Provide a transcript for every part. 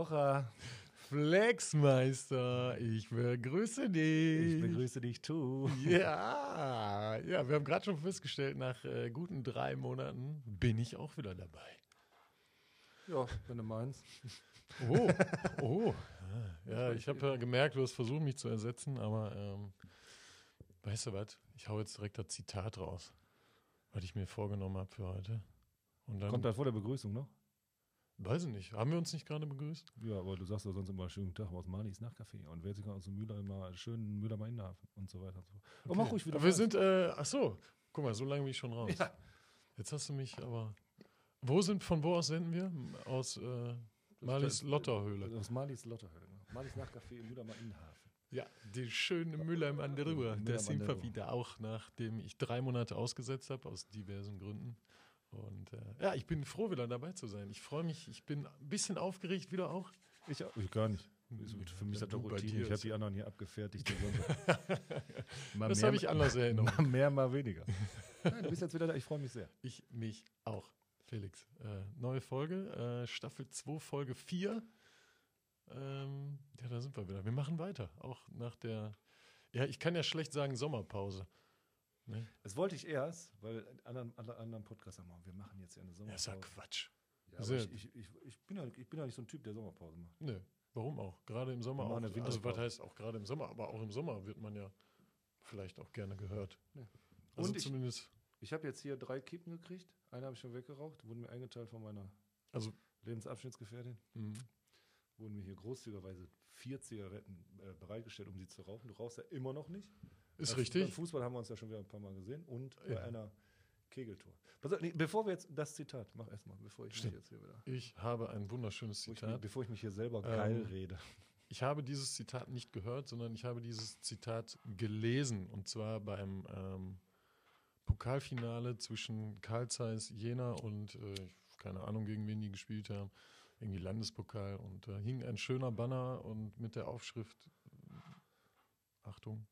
Kocher, Flexmeister, ich begrüße dich. ich begrüße dich, tu. Ja, ja, wir haben gerade schon festgestellt, nach äh, guten drei Monaten bin ich auch wieder dabei. Ja, wenn du meinst. Oh, oh. Ja, ich habe ja gemerkt, du hast versucht, mich zu ersetzen, aber ähm, weißt du was? Ich hau jetzt direkt das Zitat raus, was ich mir vorgenommen habe für heute. Und dann, Kommt das vor der Begrüßung noch? Weiß ich nicht, haben wir uns nicht gerade begrüßt? Ja, aber du sagst doch sonst immer schönen Tag aus Malis Nachcafé und wer sich aus dem Müller immer schönen Müller mal Innenhafen und so weiter und so fort. Oh, mach ruhig wieder. Aber wir sind, äh, ach so, guck mal, so lange bin ich schon raus. Ja. Jetzt hast du mich aber. Wo sind, von wo aus senden wir? Aus äh, Malis Lotterhöhle. Aus Malis Lotterhöhle. Malis Nachcafé im Müller Innenhafen. Ja, die schöne Mülheim an der Ruhr. Da sind der wir wieder, auch nachdem ich drei Monate ausgesetzt habe, aus diversen Gründen. Und äh, ja, ich bin froh, wieder dabei zu sein. Ich freue mich, ich bin ein bisschen aufgeregt wieder auch. Ich, auch- ich gar nicht. Ist gut. Für mich ist Ja, das doch Routine. Ich habe ist- die anderen hier abgefertigt. Das habe ich anders in Erinnerung. Mal mehr, mal weniger. Nein, du bist jetzt wieder da. Ich freue mich sehr. Ich mich auch, Felix. Äh, neue Folge, äh, Staffel 2, Folge 4. Ähm, ja, da sind wir wieder. Wir machen weiter, auch nach der, ja, ich kann ja schlecht sagen Sommerpause. Ne? Das wollte ich erst, weil anderen, alle anderen Podcasts sagen, wir machen jetzt ja eine Ja, Sommerpause. ist ja Quatsch. Ja, ich, ich, ich, ich, bin ja, ich bin ja nicht so ein Typ, der Sommerpause macht. Nö, warum auch? Gerade im Sommer auch. eine Also was heißt auch gerade im Sommer, aber auch im Sommer wird man ja vielleicht auch gerne gehört. Also Und ich- zumindest, Ich habe jetzt hier drei Kippen gekriegt. Eine habe ich schon weggeraucht, wurden mir eingeteilt von meiner also Lebensabschnittsgefährtin. mh, Wurden mir hier großzügigerweise vier Zigaretten äh, bereitgestellt, um sie zu rauchen. Du rauchst ja immer noch nicht. Ist richtig. Beim Fußball haben wir uns ja schon wieder ein paar Mal gesehen und Ja. bei einer Kegeltour. Bevor wir jetzt das Zitat, mach erstmal, bevor ich mich Stimmt. jetzt hier wieder. Ich habe ein wunderschönes Bevor ich, Zitat. bevor ich mich hier selber Ähm, geil rede. Ich habe dieses Zitat nicht gehört, sondern ich habe dieses Zitat gelesen und zwar beim ähm, Pokalfinale zwischen Karl Zeiss Jena und äh, keine Ahnung, gegen wen die gespielt haben, irgendwie Landespokal und da hing ein schöner Banner und mit der Aufschrift äh, Achtung,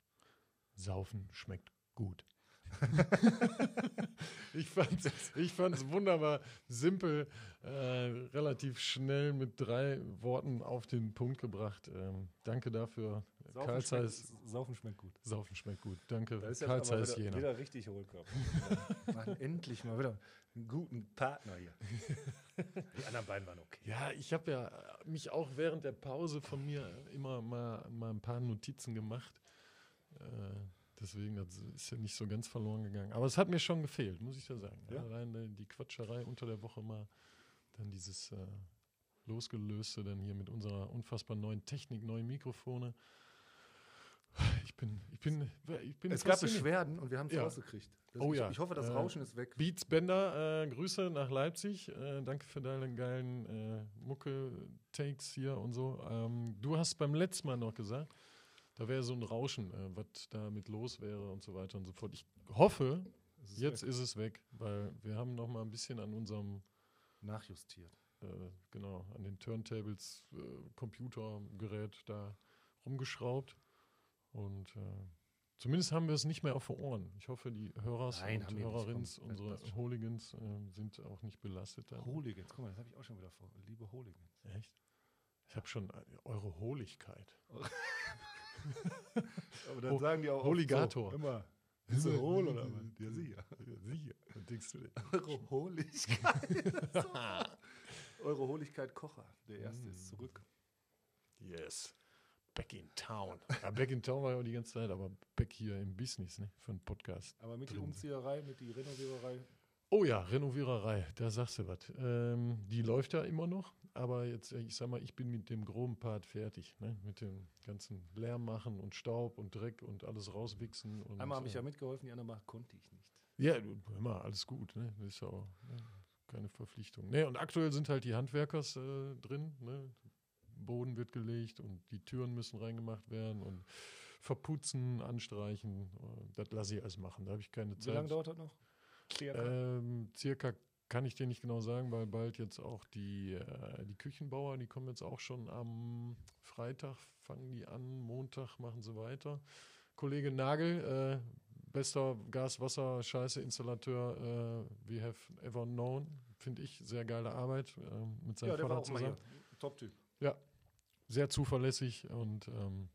Saufen schmeckt gut. ich fand es ich fand's wunderbar simpel, äh, relativ schnell mit drei Worten auf den Punkt gebracht. Ähm, danke dafür. Karl Zeiss, schmeckt, Saufen schmeckt gut. Saufen schmeckt gut. Danke, Da ist jetzt Karl aber Zeiss wieder, Jena. wieder richtig Hohlkörper. Wir machen endlich mal wieder einen guten Partner hier. Die anderen beiden waren okay. Ja, ich habe ja mich auch während der Pause von mir immer mal, mal ein paar Notizen gemacht. Äh, deswegen, das ist ja nicht so ganz verloren gegangen. Aber es hat mir schon gefehlt, muss ich ja sagen. Ja. Allein äh, die Quatscherei unter der Woche mal, dann dieses äh, Losgelöste, dann hier mit unserer unfassbar neuen Technik, neuen Mikrofone. Ich bin, ich bin, ich bin Es gab. Beschwerden und wir haben es Ja. rausgekriegt. Das, Oh ich, ja. Ich hoffe, das Äh, Rauschen ist weg. Beats Bender, äh, Grüße nach Leipzig. Äh, danke für deine geilen äh, Mucke-Takes hier und so. Ähm, du hast beim letzten Mal noch gesagt, da wäre so ein Rauschen, äh, was damit los wäre und so weiter und so fort. Ich hoffe, Es jetzt weg. ist es weg, weil wir haben noch mal ein bisschen an unserem, nachjustiert. äh, genau, an den Turntables, äh, Computergerät da rumgeschraubt. Und äh, zumindest haben wir es nicht mehr auf den Ohren. Ich hoffe, die Hörers Nein, und. Hörerinnen, unsere. Hooligans äh, sind auch nicht belastet. dann. Hooligans, guck mal, das habe ich auch schon wieder vor. Liebe Hooligans. Echt? Ich habe schon äh, eure Hohligkeit. Aber dann Ho- sagen die auch Holigator. So, immer. Bist du hohl oder was? Ja, sicher. Sicher. Was denkst du denn? Eure Hohligkeit. Eure Hohligkeit Kocher. Der erste ist zurück. Yes. Back in town. Ja, back in town war ja auch die ganze Zeit, aber back hier im Business, ne? Für einen Podcast. Aber mit drin. Umzieherei, mit die Renoviererei. Oh ja, Renoviererei, da sagst du was. Ähm, die läuft ja immer noch, aber jetzt, äh, ich sag mal, ich bin mit dem groben Part fertig, ne? Mit dem ganzen Lärm machen und Staub und Dreck und alles rauswichsen. Und, Einmal habe ich ja mitgeholfen, die andere Mal konnte ich nicht. Ja, immer alles gut, ne? Das ist ja auch ne? keine Verpflichtung. Ne, und aktuell sind halt die Handwerkers äh, drin, ne? Boden wird gelegt und die Türen müssen reingemacht werden und verputzen, anstreichen. äh, Das lasse ich alles machen. Da habe ich keine Wie Zeit. lange dauert das noch? Circa. Ähm, circa kann ich dir nicht genau sagen, weil bald jetzt auch die, äh, die Küchenbauer, die kommen jetzt auch schon am Freitag, fangen die an, Montag machen sie weiter. Kollege Nagel, äh, bester Gas-Wasser-Scheiße-Installateur äh, we have ever known. Finde ich. Sehr geile Arbeit äh, mit seinem Ja, Vater zusammen. Top-Typ. Sehr zuverlässig und ähm,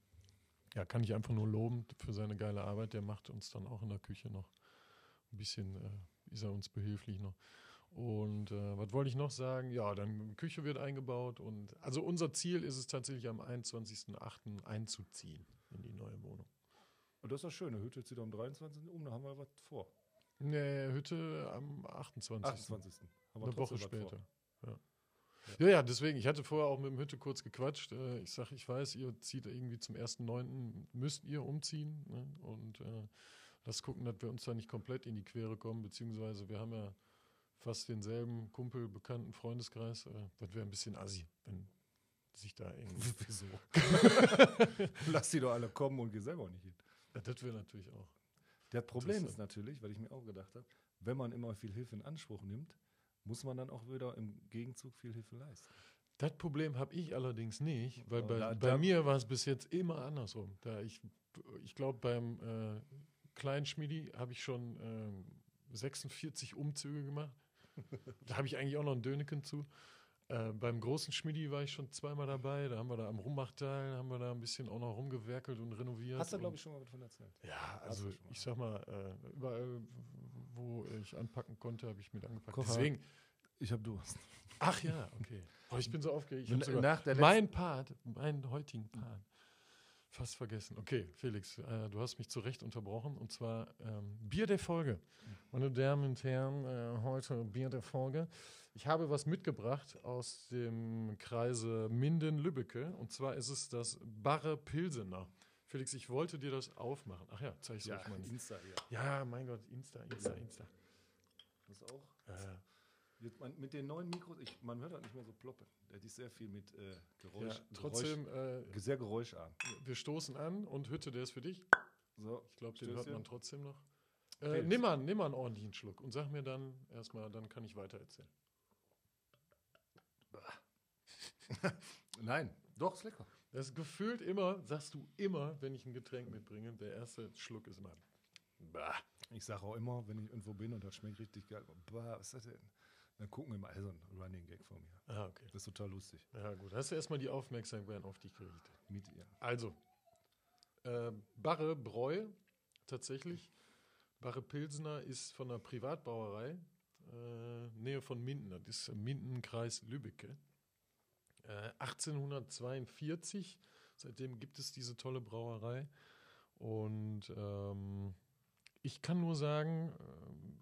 ja, kann ich einfach nur loben für seine geile Arbeit. Der macht uns dann auch in der Küche noch ein bisschen, äh, ist er uns behilflich noch. Und äh, was wollte ich noch sagen? Ja, dann Küche wird eingebaut und also unser Ziel ist es tatsächlich am 21.08. einzuziehen in die neue Wohnung. Und das ist das Schöne. Hütte zieht am 23. um, da haben wir was vor. Nee, Hütte am 28. 28. Haben wir Eine Woche später. Ja. Ja, ja, deswegen, ich hatte vorher auch mit dem Hütte kurz gequatscht. Äh, Ich sage, ich weiß, ihr zieht irgendwie zum 1.9., müsst ihr umziehen. Ne? Und äh, lass gucken, dass wir uns da nicht komplett in die Quere kommen, beziehungsweise wir haben ja fast denselben Kumpel, bekannten Freundeskreis. Äh, das wäre ein bisschen assi, wenn sich da irgendwie. Wieso? Lass die doch alle kommen und geh selber nicht hin. ja, das wäre natürlich auch. Das Problem äh, ist natürlich, weil ich mir auch gedacht habe, wenn man immer viel Hilfe in Anspruch nimmt, muss man dann auch wieder im Gegenzug viel Hilfe leisten. Das Problem habe ich allerdings nicht, weil Oh, bei, da- bei da- mir war es bis jetzt immer andersrum. Da ich ich glaube, beim äh, kleinen Schmiedi habe ich schon ähm, 46 Umzüge gemacht. da habe ich eigentlich auch noch einen Döneken zu. Äh, beim großen Schmiedi war ich schon zweimal dabei. Da haben wir da am Rummachteil, haben wir da ein bisschen auch noch rumgewerkelt und renoviert. Hast du, glaube ich, schon mal was von erzählt. Ja, also ich sag mal, äh, überall, wo ich anpacken konnte, habe ich mit angepackt. Kocher. Deswegen, Ich habe Durst. ach ja, okay. Oh, ich bin so aufgeregt. Nach der mein Part, meinen heutigen Part, fast vergessen. Okay, Felix, äh, du hast mich zu Recht unterbrochen und zwar ähm, Bier der Folge. Meine Damen und Herren, äh, heute Bier der Folge. Ich habe was mitgebracht aus dem Kreise Minden-Lübbecke und zwar ist es das Barre Pilsener. Felix, ich wollte dir das aufmachen. Ach ja, zeig ich Ja, euch mal. Insta, ja. Ja, mein Gott, Insta, Insta, Insta. Das auch. Äh, Jetzt, man, mit den neuen Mikros, ich, man hört halt nicht mehr so ploppen. Der ist sehr viel mit äh, Geräusch, ja, trotzdem, äh, Geräusch, sehr geräuscharm. wir stoßen an und Hütte, der ist für dich. So, Ich glaube, den hört man trotzdem noch. Äh, nimm mal, nimm mal einen ordentlichen Schluck und sag mir dann erstmal, dann kann ich weiter erzählen. Nein, doch, ist lecker. Das ist gefühlt immer, sagst du immer, wenn ich ein Getränk mitbringe, der erste Schluck ist immer. Bah. Ich sage auch immer, wenn ich irgendwo bin und das schmeckt richtig geil, bah, was ist das denn? Dann gucken wir mal, also ein Running Gag von mir. Ah, okay. Das ist total lustig. Ja, gut. Hast du erstmal die Aufmerksamkeit auf dich gerichtet. Mit ihr. Also, äh, Barre Bräu, tatsächlich. Barre Pilsener ist von einer Privatbrauerei, äh, Nähe von Minden. Das ist im Mindenkreis Lübbecke. Äh, 1842, seitdem gibt es diese tolle Brauerei. Und ähm, ich kann nur sagen, ähm,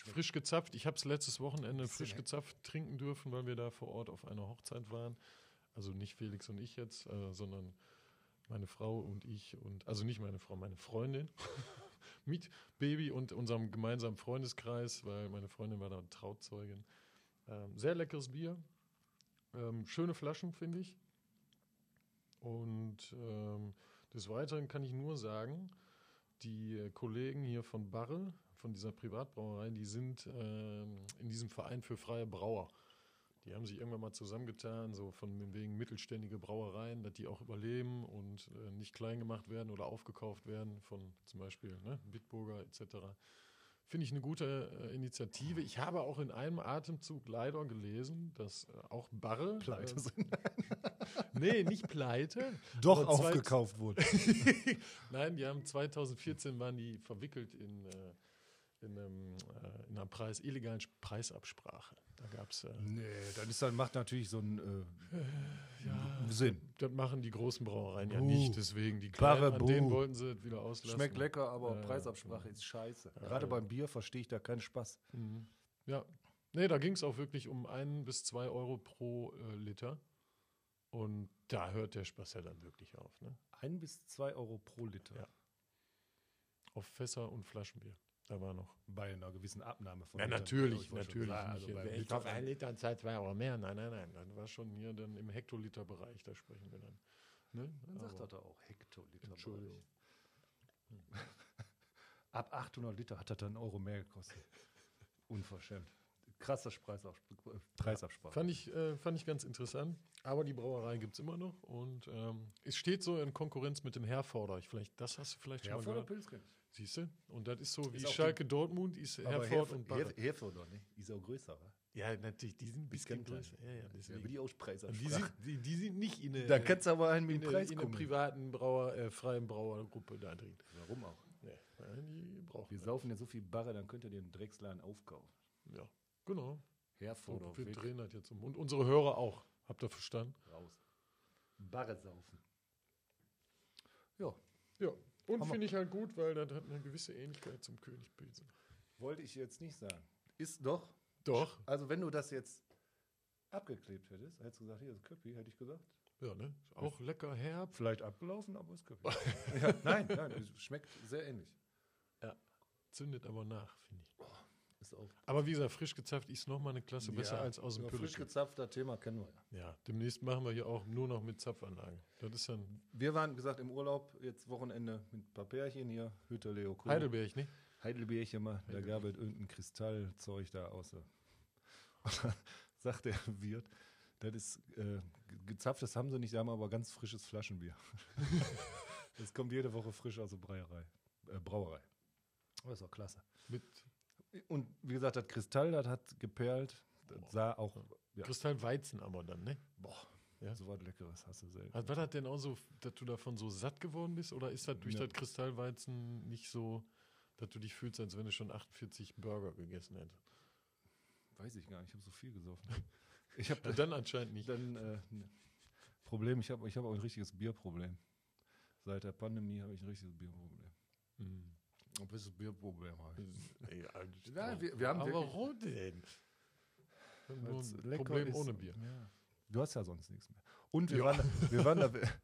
lecker. Frisch gezapft. Ich habe es letztes Wochenende frisch heck- gezapft trinken dürfen, weil wir da vor Ort auf einer Hochzeit waren. Also nicht Felix und ich jetzt, äh, sondern meine Frau und ich und also nicht meine Frau, meine Freundin mit Baby und unserem gemeinsamen Freundeskreis, weil meine Freundin war da Trauzeugin. Ähm, sehr leckeres Bier, ähm, schöne Flaschen finde ich. Und ähm, des Weiteren kann ich nur sagen, die äh, Kollegen hier von Barre, von dieser Privatbrauerei, die sind ähm, in diesem Verein für freie Brauer. Die haben sich irgendwann mal zusammengetan, so von wegen mittelständige Brauereien, dass die auch überleben und äh, nicht klein gemacht werden oder aufgekauft werden von zum Beispiel ne, Bitburger etc. Finde ich eine gute äh, Initiative. Ich habe auch in einem Atemzug leider gelesen, dass äh, auch Barre. Pleite äh, sind. nee, nicht pleite. Doch aufgekauft wurde. Nein, die haben 2014 waren die verwickelt in, äh, in, einem, äh, in einer Preis, illegalen Preisabsprache. Da gab es. Äh, nee, das ist dann, macht natürlich so einen äh, ja, Sinn. das machen die großen Brauereien ja Buh. nicht. Deswegen die kleinen, an denen wollten sie es wieder auslassen. Schmeckt lecker, aber Ja, Preisabsprache ja. ist scheiße. Ja, Gerade ja. beim Bier verstehe ich da keinen Spaß. Mhm. Ja. Nee, da ging es auch wirklich um ein bis zwei Euro pro äh, Liter. Und da hört der Spaß ja dann wirklich auf. Ne? Ein bis zwei Euro pro Liter. Ja. Auf Fässer und Flaschenbier. Da war noch. Bei einer gewissen Abnahme von Ja, natürlich, schon natürlich. also ich kaufe ein Liter und zahle zwei Euro mehr. Nein, nein, nein. Dann war schon hier dann im Hektoliter-Bereich, da sprechen wir dann. Ne? Dann sagt er da auch Hektoliter. Entschuldigung. Ab 800 Liter hat das dann einen Euro mehr gekostet. Unverschämt. krasser Preisabsprache. Preisabsprache. Fand ich, äh, fand ich ganz interessant. Aber die Brauerei gibt es immer noch. Und ähm, es steht so in Konkurrenz mit dem Herforder. Ich vielleicht, das hast du vielleicht schon Herforder mal gehört. Pilz kenn ich. Siehst du? Und das ist so wie Ist Schalke Dortmund, ist Herford Herf- und Barre. Herf- Herforder, ne? Ist auch größer, wa? Ja, natürlich, die sind ein bisschen größer. Ja, ja, Ja, deswegen. wie die Und die, sind, die, die sind nicht in der, Da kannst du aber einen mit in dem der, Preis in der kommen. privaten Brauer, äh, freien Brauergruppe da drin. Warum auch? Nee, ja, die brauchen Wir saufen ja so viel Barre, dann könnt ihr den Drecksladen aufkaufen. Ja, genau. Herforder, wir weg, drehen das jetzt um. Und unsere Hörer auch. Habt ihr verstanden? raus. Barre saufen. Ja, Ja. Und finde ich halt gut, weil das hat eine gewisse Ähnlichkeit zum Königpilze. wollte ich jetzt nicht sagen. Ist doch. Doch. Also wenn du das jetzt abgeklebt hättest, hättest du gesagt, hier ist Köppi, hätte ich gesagt. Ja, ne? Ist Auch lecker herb. Vielleicht abgelaufen, aber ist Köppi. ja, nein, nein, es schmeckt sehr ähnlich. Zündet aber nach, finde ich. Ist auch Aber wie gesagt, frisch gezapft ist nochmal eine Klasse besser Ja, als aus dem ja, frisch Püllechen. gezapfter Thema kennen wir ja. Ja, demnächst machen wir hier auch nur noch mit Zapfanlagen. Das ist dann Wir waren, wie gesagt, im Urlaub, jetzt Wochenende mit ein paar Pärchen hier, Hütte Leo Kuh. Heidelberg, ne? Heidelbeerchen mal, da gab es irgendein Kristallzeug da Und dann sagt der Wirt, das ist äh, ge- gezapftes haben sie nicht, sie haben aber ganz frisches Flaschenbier. das kommt jede Woche frisch aus der Breierei, äh, Brauerei. Das ist auch klasse. Mit Und wie gesagt, das Kristall, das hat geperlt, das sah auch, ja, Kristallweizen aber dann, ne? boah, Ja. so was Leckeres hast du selten. Also War das denn auch so, dass du davon so satt geworden bist? Oder ist das durch Ja. das Kristallweizen nicht so, dass du dich fühlst, als wenn du schon 48 Burger gegessen hättest? Weiß ich gar nicht, ich habe so viel gesoffen. Ich habe Ja, dann anscheinend nicht. dann äh, ne. Problem, ich habe ich hab auch ein richtiges Bierproblem. Seit der Pandemie habe ich ein richtiges Bierproblem. Hm. Ein bisschen Bierproblem habe ich. Ja, Ja, wir- wir haben aber warum denn? Nur ein lecker Problem ist. ohne Bier. Ja. Du hast ja sonst nichts mehr. Und wir, Ja. waren, wir, waren da,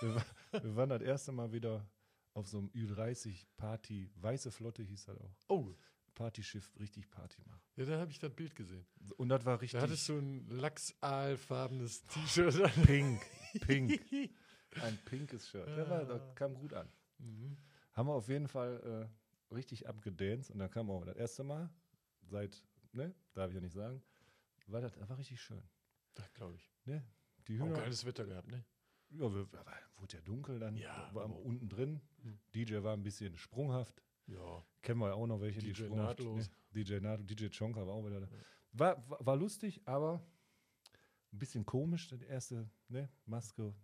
wir, wa- wir waren das erste Mal wieder auf so einem Ü30 Party, Weiße Flotte hieß das auch. Oh, Partyschiff, richtig Party machen. ja, da habe ich das Bild gesehen. Und das war richtig Da hattest du ein lachsaalfarbenes T-Shirt an. pink, pink. Ein pinkes Shirt. Der war, das kam gut an. Mhm. Haben wir auf jeden Fall äh, richtig abgedanced und dann kam auch das erste Mal seit, ne, darf ich ja nicht sagen, war das war richtig schön. Das glaube ich. Ne? Die Auch Hühner, geiles Wetter gehabt, ne? ja, wir, wurde ja dunkel dann, Ja, war aber- unten drin. Hm. DJ war ein bisschen sprunghaft. Ja. Kennen wir ja auch noch welche, die DJ sprunghaft. Nahtlos. Ne? DJ Nahtlos, DJ Chonka war auch wieder da. War, war, war lustig, aber ein bisschen komisch, die erste ne, Maske.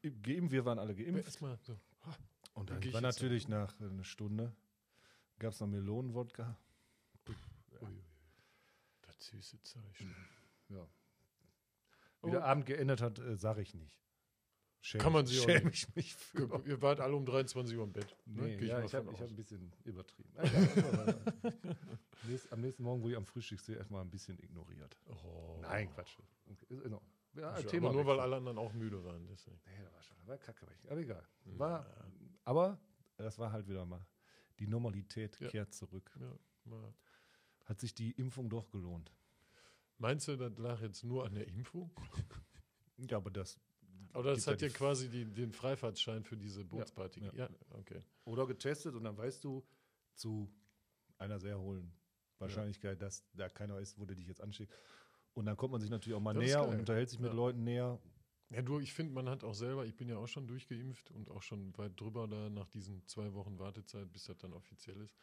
Ge- Geimpft, wir waren alle geimpft. Erstmal so. Und dann war natürlich nach äh, einer Stunde, gab es noch Melonenwodka. Das süße Zeug. Ja. Oh. Wie der Abend geendet hat, äh, sage ich nicht. Schäm, Kann man sich auch schäm nicht. ich mich für. Ihr wart alle um 23 Uhr im Bett. Ne? Nee, Geh ja, ich habe hab ein bisschen übertrieben. Nächst, am nächsten Morgen wurde ich am Frühstückssee erstmal ein bisschen ignoriert. Oh. Nein, Quatsch. Ist in Ordnung. Ja, ja Thema aber nur weil alle anderen auch müde waren. Deswegen. Nee, das war schon, war kacke. Aber egal. War, aber das war halt wieder mal, die Normalität Ja. kehrt zurück. Ja. Hat sich die Impfung doch gelohnt. Meinst du, das lag jetzt nur an der Impfung? Ja, aber das. Aber das hat ja quasi die, den Freifahrtschein für diese Bootsparty. ja. Ja, okay. Oder getestet und dann weißt du zu einer sehr hohen Wahrscheinlichkeit, dass da keiner ist, wo der dich jetzt ansteckt. Und dann kommt man sich natürlich auch mal Das näher und unterhält sich mit Ja. Leuten näher. Ja, du, ich finde, man hat auch selber, ich bin ja auch schon durchgeimpft und auch schon weit drüber da nach diesen zwei Wochen Wartezeit, bis das dann offiziell ist.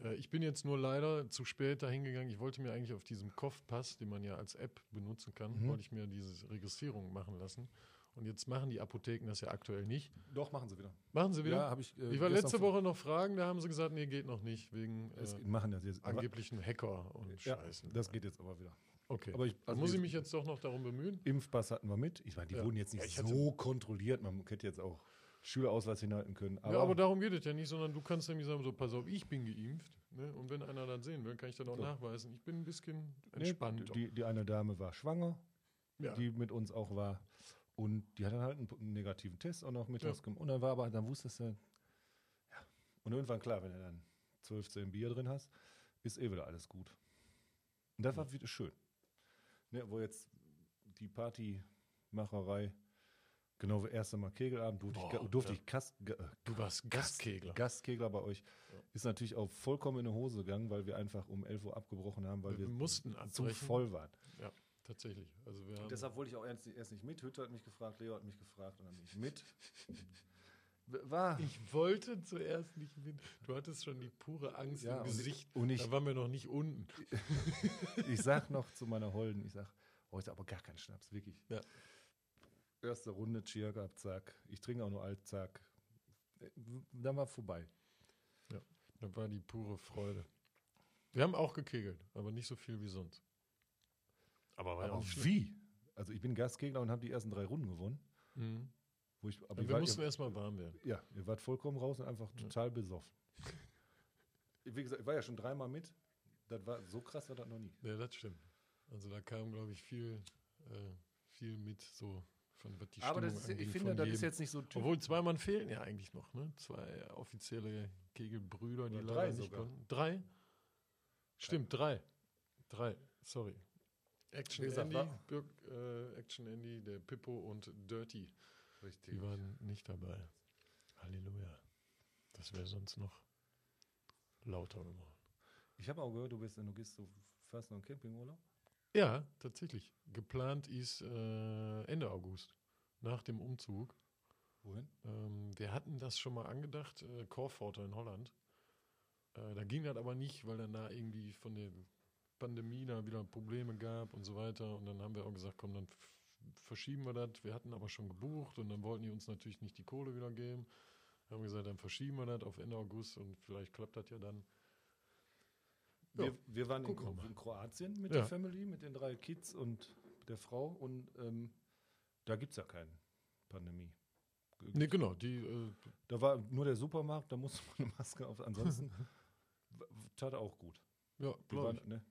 Äh, ich bin jetzt nur leider zu spät dahin gegangen. Ich wollte mir eigentlich auf diesem Kopfpass, den man ja als App benutzen kann, Mhm. wollte ich mir diese Registrierung machen lassen. Und jetzt machen die Apotheken das ja aktuell nicht. Doch, machen sie wieder. Machen sie wieder? Ja, habe ich. äh, ich war letzte Woche noch fragen, da haben sie gesagt, nee, geht noch nicht, wegen Es äh, machen das jetzt. Angeblichen Hacker und ja, Scheißen. das geht jetzt aber wieder. Okay. Aber ich, also muss ich mich jetzt doch noch darum bemühen. Impfpass hatten wir mit. Ich meine, die Ja. wurden jetzt Ja, nicht ich hatte- so kontrolliert. Man hätte jetzt auch Schülerausweis hinhalten können. Aber, ja, aber darum geht es ja nicht, sondern du kannst nämlich sagen, so, pass auf, ich bin geimpft. Ne? Und wenn einer dann sehen will, kann ich dann auch So. nachweisen. Ich bin ein bisschen nee, entspannt. die, die eine Dame war schwanger, ja. die mit uns auch war. Und die hat dann halt einen, negativen Test auch noch mittags Ja. gemacht. Und dann war aber, dann wusstest du, ja. Und irgendwann klar, wenn du dann 12, 10 Bier drin hast, ist eh wieder alles gut. Und das war wieder schön. Ne, wo jetzt die Partymacherei Genau, erst einmal Kegelabend, durfte Boah, ich, durfte ja. ich Kast, äh, Du warst Gastkegler. Gastkegler bei euch. Ja. Ist natürlich auch vollkommen in die Hose gegangen, weil wir einfach um 11 Uhr abgebrochen haben, weil wir wir mussten zu voll waren. Tatsächlich. Also wir haben, Und deshalb wollte ich auch erst, erst nicht mit. Hütte hat mich gefragt, Leo hat mich gefragt und dann bin ich mit. War. ich wollte zuerst nicht mit. Du hattest schon die pure Angst Ja, im und Gesicht. Und ich, Da waren wir noch nicht unten. ich sag noch zu meiner Holden, ich sag, heute aber gar kein Schnaps, wirklich. Ja. Erste Runde, Cheer gehabt, zack. Ich trinke auch nur alt, zack. Dann war vorbei. Da war die pure Freude. Wir haben auch gekegelt, aber nicht so viel wie sonst. Aber ja Aber auch schlimm. wie? Also ich bin Gastkegler und habe die ersten drei Runden gewonnen. Mhm. Wo ich, aber Ja, wir wart- mussten erstmal warm werden. Ja, ihr wart vollkommen raus und einfach Ja. total besoffen. Wie gesagt, ich war ja schon dreimal mit. Das war so krass war das noch nie. Ja, das stimmt. Also da kam, glaube ich, viel, äh, viel mit, so von was die aber ist, ich finde, das ist jedem. jetzt nicht so typisch. Obwohl zwei Mann fehlen ja eigentlich noch, ne? Zwei offizielle Kegelbrüder, die leider drei nicht sogar. konnten. Drei? Stimmt, drei. Drei, sorry. Action gesagt, Andy, war- Birk, äh, Action Andy, der Pippo und Dirty. Richtig. Die waren nicht dabei. Halleluja. Das wäre sonst noch lauter geworden. Ich habe auch gehört, du bist, du gehst so fast noch Campingurlaub. Ja, tatsächlich. Geplant ist äh, Ende August, nach dem Umzug. Wohin? Ähm, wir hatten das schon mal angedacht, äh, Corforter in Holland. Äh, da ging das aber nicht, weil dann da irgendwie von der Pandemie da wieder Probleme gab und so weiter. Und dann haben wir auch gesagt, komm, dann verschieben wir das. Wir hatten aber schon gebucht und dann wollten die uns natürlich nicht die Kohle wieder geben. Haben gesagt, dann verschieben wir das auf Ende August und vielleicht klappt das ja dann. Ja, Wir, wir waren in, wir in Kroatien mit Ja. der Family, mit den drei Kids und der Frau. Und ähm, da gibt es ja keine Pandemie. Nee, genau, die, äh, Da war nur der Supermarkt, da musste man eine Maske auf. Ansonsten tat auch gut. ja, Wir glaub waren, ich. ne?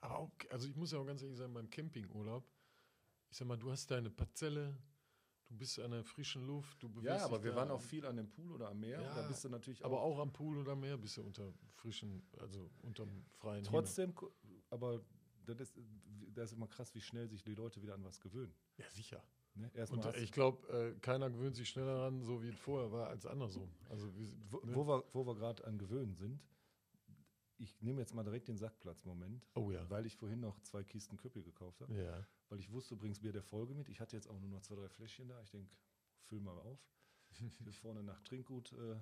Aber auch, also ich muss ja auch ganz ehrlich sagen, beim Campingurlaub, ich sag mal, du hast deine Parzelle, du bist an der frischen Luft, du bewegst Ja, aber wir waren auch viel an dem Pool oder am Meer. Ja, da bist du natürlich aber auch am Pool oder Meer bist du unter frischen, also unterm freien Trotzdem, ko- aber das ist, das ist immer krass, wie schnell sich die Leute wieder an was gewöhnen. Himmel. Ja, sicher. Ne? Und äh, ich glaube, äh, keiner gewöhnt sich schneller daran, so wie es vorher war, als andersrum. Also wie, wo, ne? wo wir, wo wir gerade an gewöhnen sind, ich nehme jetzt mal direkt den Sackplatz-Moment, Oh ja. weil ich vorhin noch zwei Kisten Köppi gekauft habe. Ja. Weil ich wusste, übrigens Bier der Folge mit. Ich hatte jetzt auch nur noch zwei, drei Fläschchen da. Ich denke, füll mal auf. Hier vorne nach Trinkgut äh,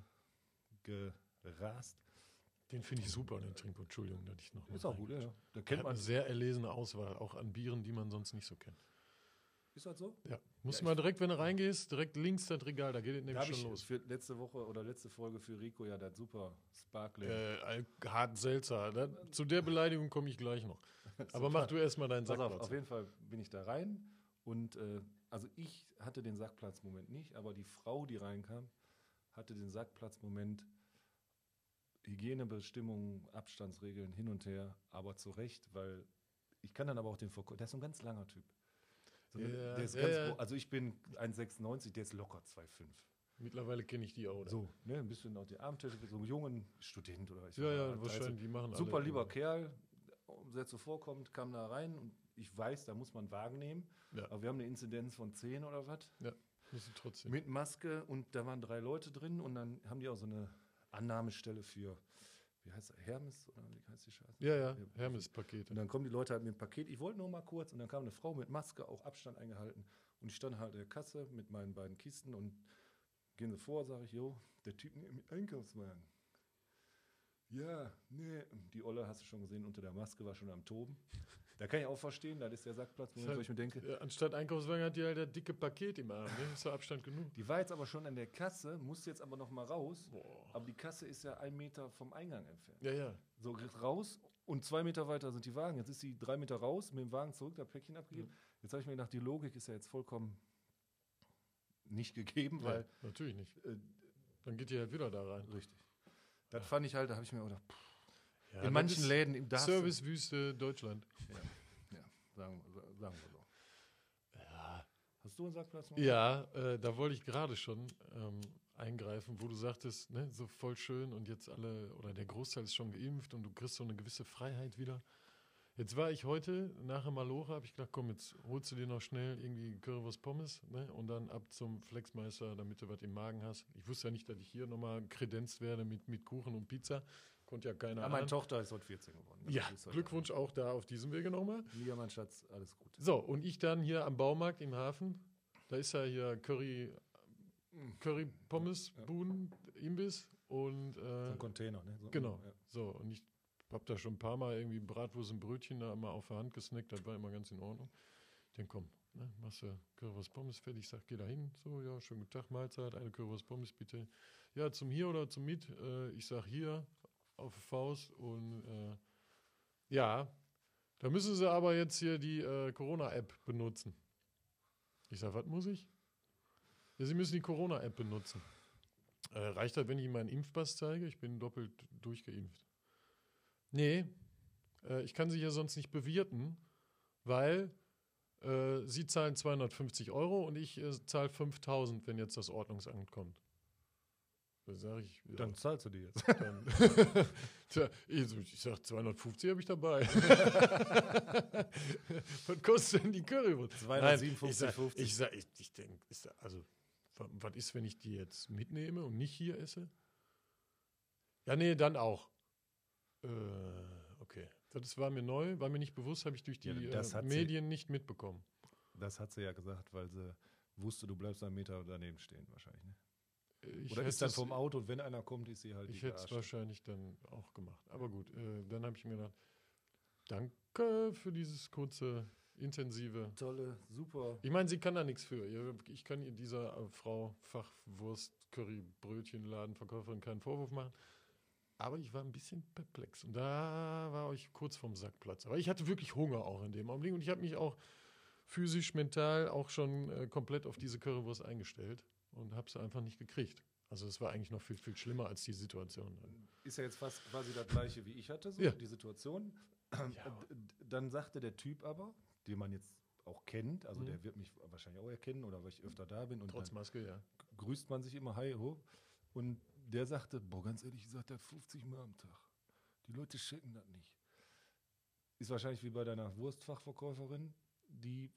gerast. Den finde ich super, den Trinkgut. Entschuldigung, dass ich noch Ist auch gut, ja. Da kennt man. eine sehr erlesene Auswahl, auch an Bieren, die man sonst nicht so kennt. Ist das so? Ja. Musst Ja, du mal direkt, wenn du reingehst, direkt links das Regal, da geht es nämlich schon los. für letzte Woche oder letzte Folge für Rico ja das super Sparkling. Äh, Al- hart Selzer. Da, zu der Beleidigung komme ich gleich noch. Aber mach du erstmal deinen Pass auf, Sackplatz. auf jeden Fall bin ich da rein und äh, also ich hatte den Sackplatzmoment nicht, aber die Frau, die reinkam, hatte den Sackplatzmoment. Hygienebestimmungen, Abstandsregeln hin und her, aber zu Recht, weil ich kann dann aber auch den Verkäufer, der ist so ein ganz langer Typ. So, Ja, der ist ja, ganz ja. Also ich bin 1,96, der ist locker 2,5. Mittlerweile kenne ich die auch. da. So, ne, ein bisschen auf die Armtasche, so einen jungen Student oder ich Ja, ja, wahrscheinlich, die machen Super alle. lieber Kerl, sehr zuvorkommend, kam da rein und ich weiß, da muss man einen Wagen nehmen. Ja. Aber wir haben eine Inzidenz von 10 oder was. Müssen trotzdem. Mit Maske und da waren drei Leute drin und dann haben die auch so eine Annahmestelle für, wie heißt das, Hermes oder wie heißt die Scheiße? Ja, ja. Hermes-Pakete. Und dann kommen die Leute halt mit dem Paket. Ich wollte nur mal kurz und dann kam eine Frau mit Maske, auch Abstand eingehalten. Und ich stand halt an der Kasse mit meinen beiden Kisten und gehen sie vor, sage ich, jo, der Typ mit Einkaufswagen. Ja, nee, die Olle hast du schon gesehen, unter der Maske war schon am Toben. Da kann ich auch verstehen, das ist der Sackplatz, wo halt- ich mir denke, anstatt Einkaufswagen hat die halt das dicke Paket im Arm. Ne? Ist ja Abstand genug. die war jetzt aber schon an der Kasse, muss jetzt aber noch mal raus. Boah. Aber die Kasse ist ja ein Meter vom Eingang entfernt. Ja, ja. So geht raus und zwei Meter weiter sind die Wagen. Jetzt ist sie drei Meter raus, mit dem Wagen zurück, das Päckchen abgegeben. Jetzt habe ich mir gedacht, die Logik ist ja jetzt vollkommen nicht gegeben, weil ja. Natürlich nicht. äh, Dann geht die halt wieder da rein. richtig. Das fand ich halt, da habe ich mir gedacht, pff, Ja, in manchen Läden im Servicewüste Deutschland. sagen, sagen wir so. Ja, Hast du einen Sackplatz? noch? ja äh, da wollte ich gerade schon ähm, eingreifen, wo du sagtest, ne, so voll schön und jetzt alle oder der Großteil ist schon geimpft und du kriegst so eine gewisse Freiheit wieder. Jetzt war ich heute nach dem Malocha, habe ich gedacht, komm, jetzt holst du dir noch schnell irgendwie Currywurst Pommes ne? und dann ab zum Flexmeister, damit du was im Magen hast. Ich wusste ja nicht, dass ich hier nochmal kredenzt werde mit, mit Kuchen und Pizza. Konnte ja keiner Ja, meine ahnen. Tochter ist heute 14 geworden. Ja, Glückwunsch auch da auf diesem Wege nochmal. Ja, mein Schatz, alles gut. So, und ich dann hier am Baumarkt im Hafen. Da ist ja hier Curry, Curry Pommes, Ja. Buden, Imbiss und So äh, ein Container, ne? So, genau. Ja. So, und ich habe da schon ein paar Mal irgendwie Bratwurst und Brötchen da mal auf der Hand gesnackt, das war immer ganz in Ordnung. Denke, komm, ne, machst du Currywurst Pommes fertig, ich sag, geh da hin, so, ja, schönen guten Tag, Mahlzeit, eine Currywurst Pommes bitte. Ja, zum hier oder zum mit? Äh, ich sag hier, auf Faust und äh, ja, da müssen sie aber jetzt hier die äh, Corona-App benutzen. Ich sag, was muss ich? Ja, sie müssen die Corona-App benutzen. Äh, reicht das, wenn ich Ihnen meinen Impfpass zeige? Ich bin doppelt durchgeimpft. Nee, äh, ich kann sie hier sonst nicht bewirten, weil äh, Sie zahlen 250 Euro und ich äh, zahle 5000, wenn jetzt das Ordnungsamt kommt. Da sage ich, ja, Dann zahlst du die jetzt. Tja, ich, ich sag 250 habe ich dabei. was kostet denn die Currywurst? 257,50. Ich sag, ich, ich denke, also, wa- was ist, wenn ich die jetzt mitnehme und nicht hier esse? Ja, nee, dann auch. Äh, okay. Das war mir neu, war mir nicht bewusst, habe ich durch die Ja, äh, hat sie- Medien nicht mitbekommen. Das hat sie ja gesagt, weil sie wusste, du bleibst einen Meter daneben stehen wahrscheinlich. Ne? Ich Oder ist hätte dann es- vom Auto und wenn einer kommt, ist sie halt Ich hätte es wahrscheinlich dann auch gemacht. Aber gut, äh, dann habe ich mir gedacht, danke für dieses kurze, intensive. Tolle, super. Ich meine, sie kann da nichts für. Ich kann ihr dieser äh, Frau Fachwurst, Curry, Brötchenladen, Verkäuferin keinen Vorwurf machen. Aber ich war ein bisschen perplex. Und da war ich kurz vorm Sackplatz. Aber ich hatte wirklich Hunger auch in dem Augenblick. Und ich habe mich auch physisch, mental auch schon äh, komplett auf diese Currywurst eingestellt und habe sie einfach nicht gekriegt. Also es war eigentlich noch viel, viel schlimmer als die Situation. Ist ja jetzt fast quasi das gleiche, wie ich hatte, so Ja. die Situation. Ja. Dann sagte der Typ aber, den man jetzt auch kennt, also Mhm. der wird mich wahrscheinlich auch erkennen oder weil ich öfter da bin und Trotz Maske, ja. grüßt man sich immer hi ho und der sagte, boah, ganz ehrlich der hat 50 Mal am Tag. Die Leute checken das nicht. Ist wahrscheinlich wie bei deiner Wurstfachverkäuferin, die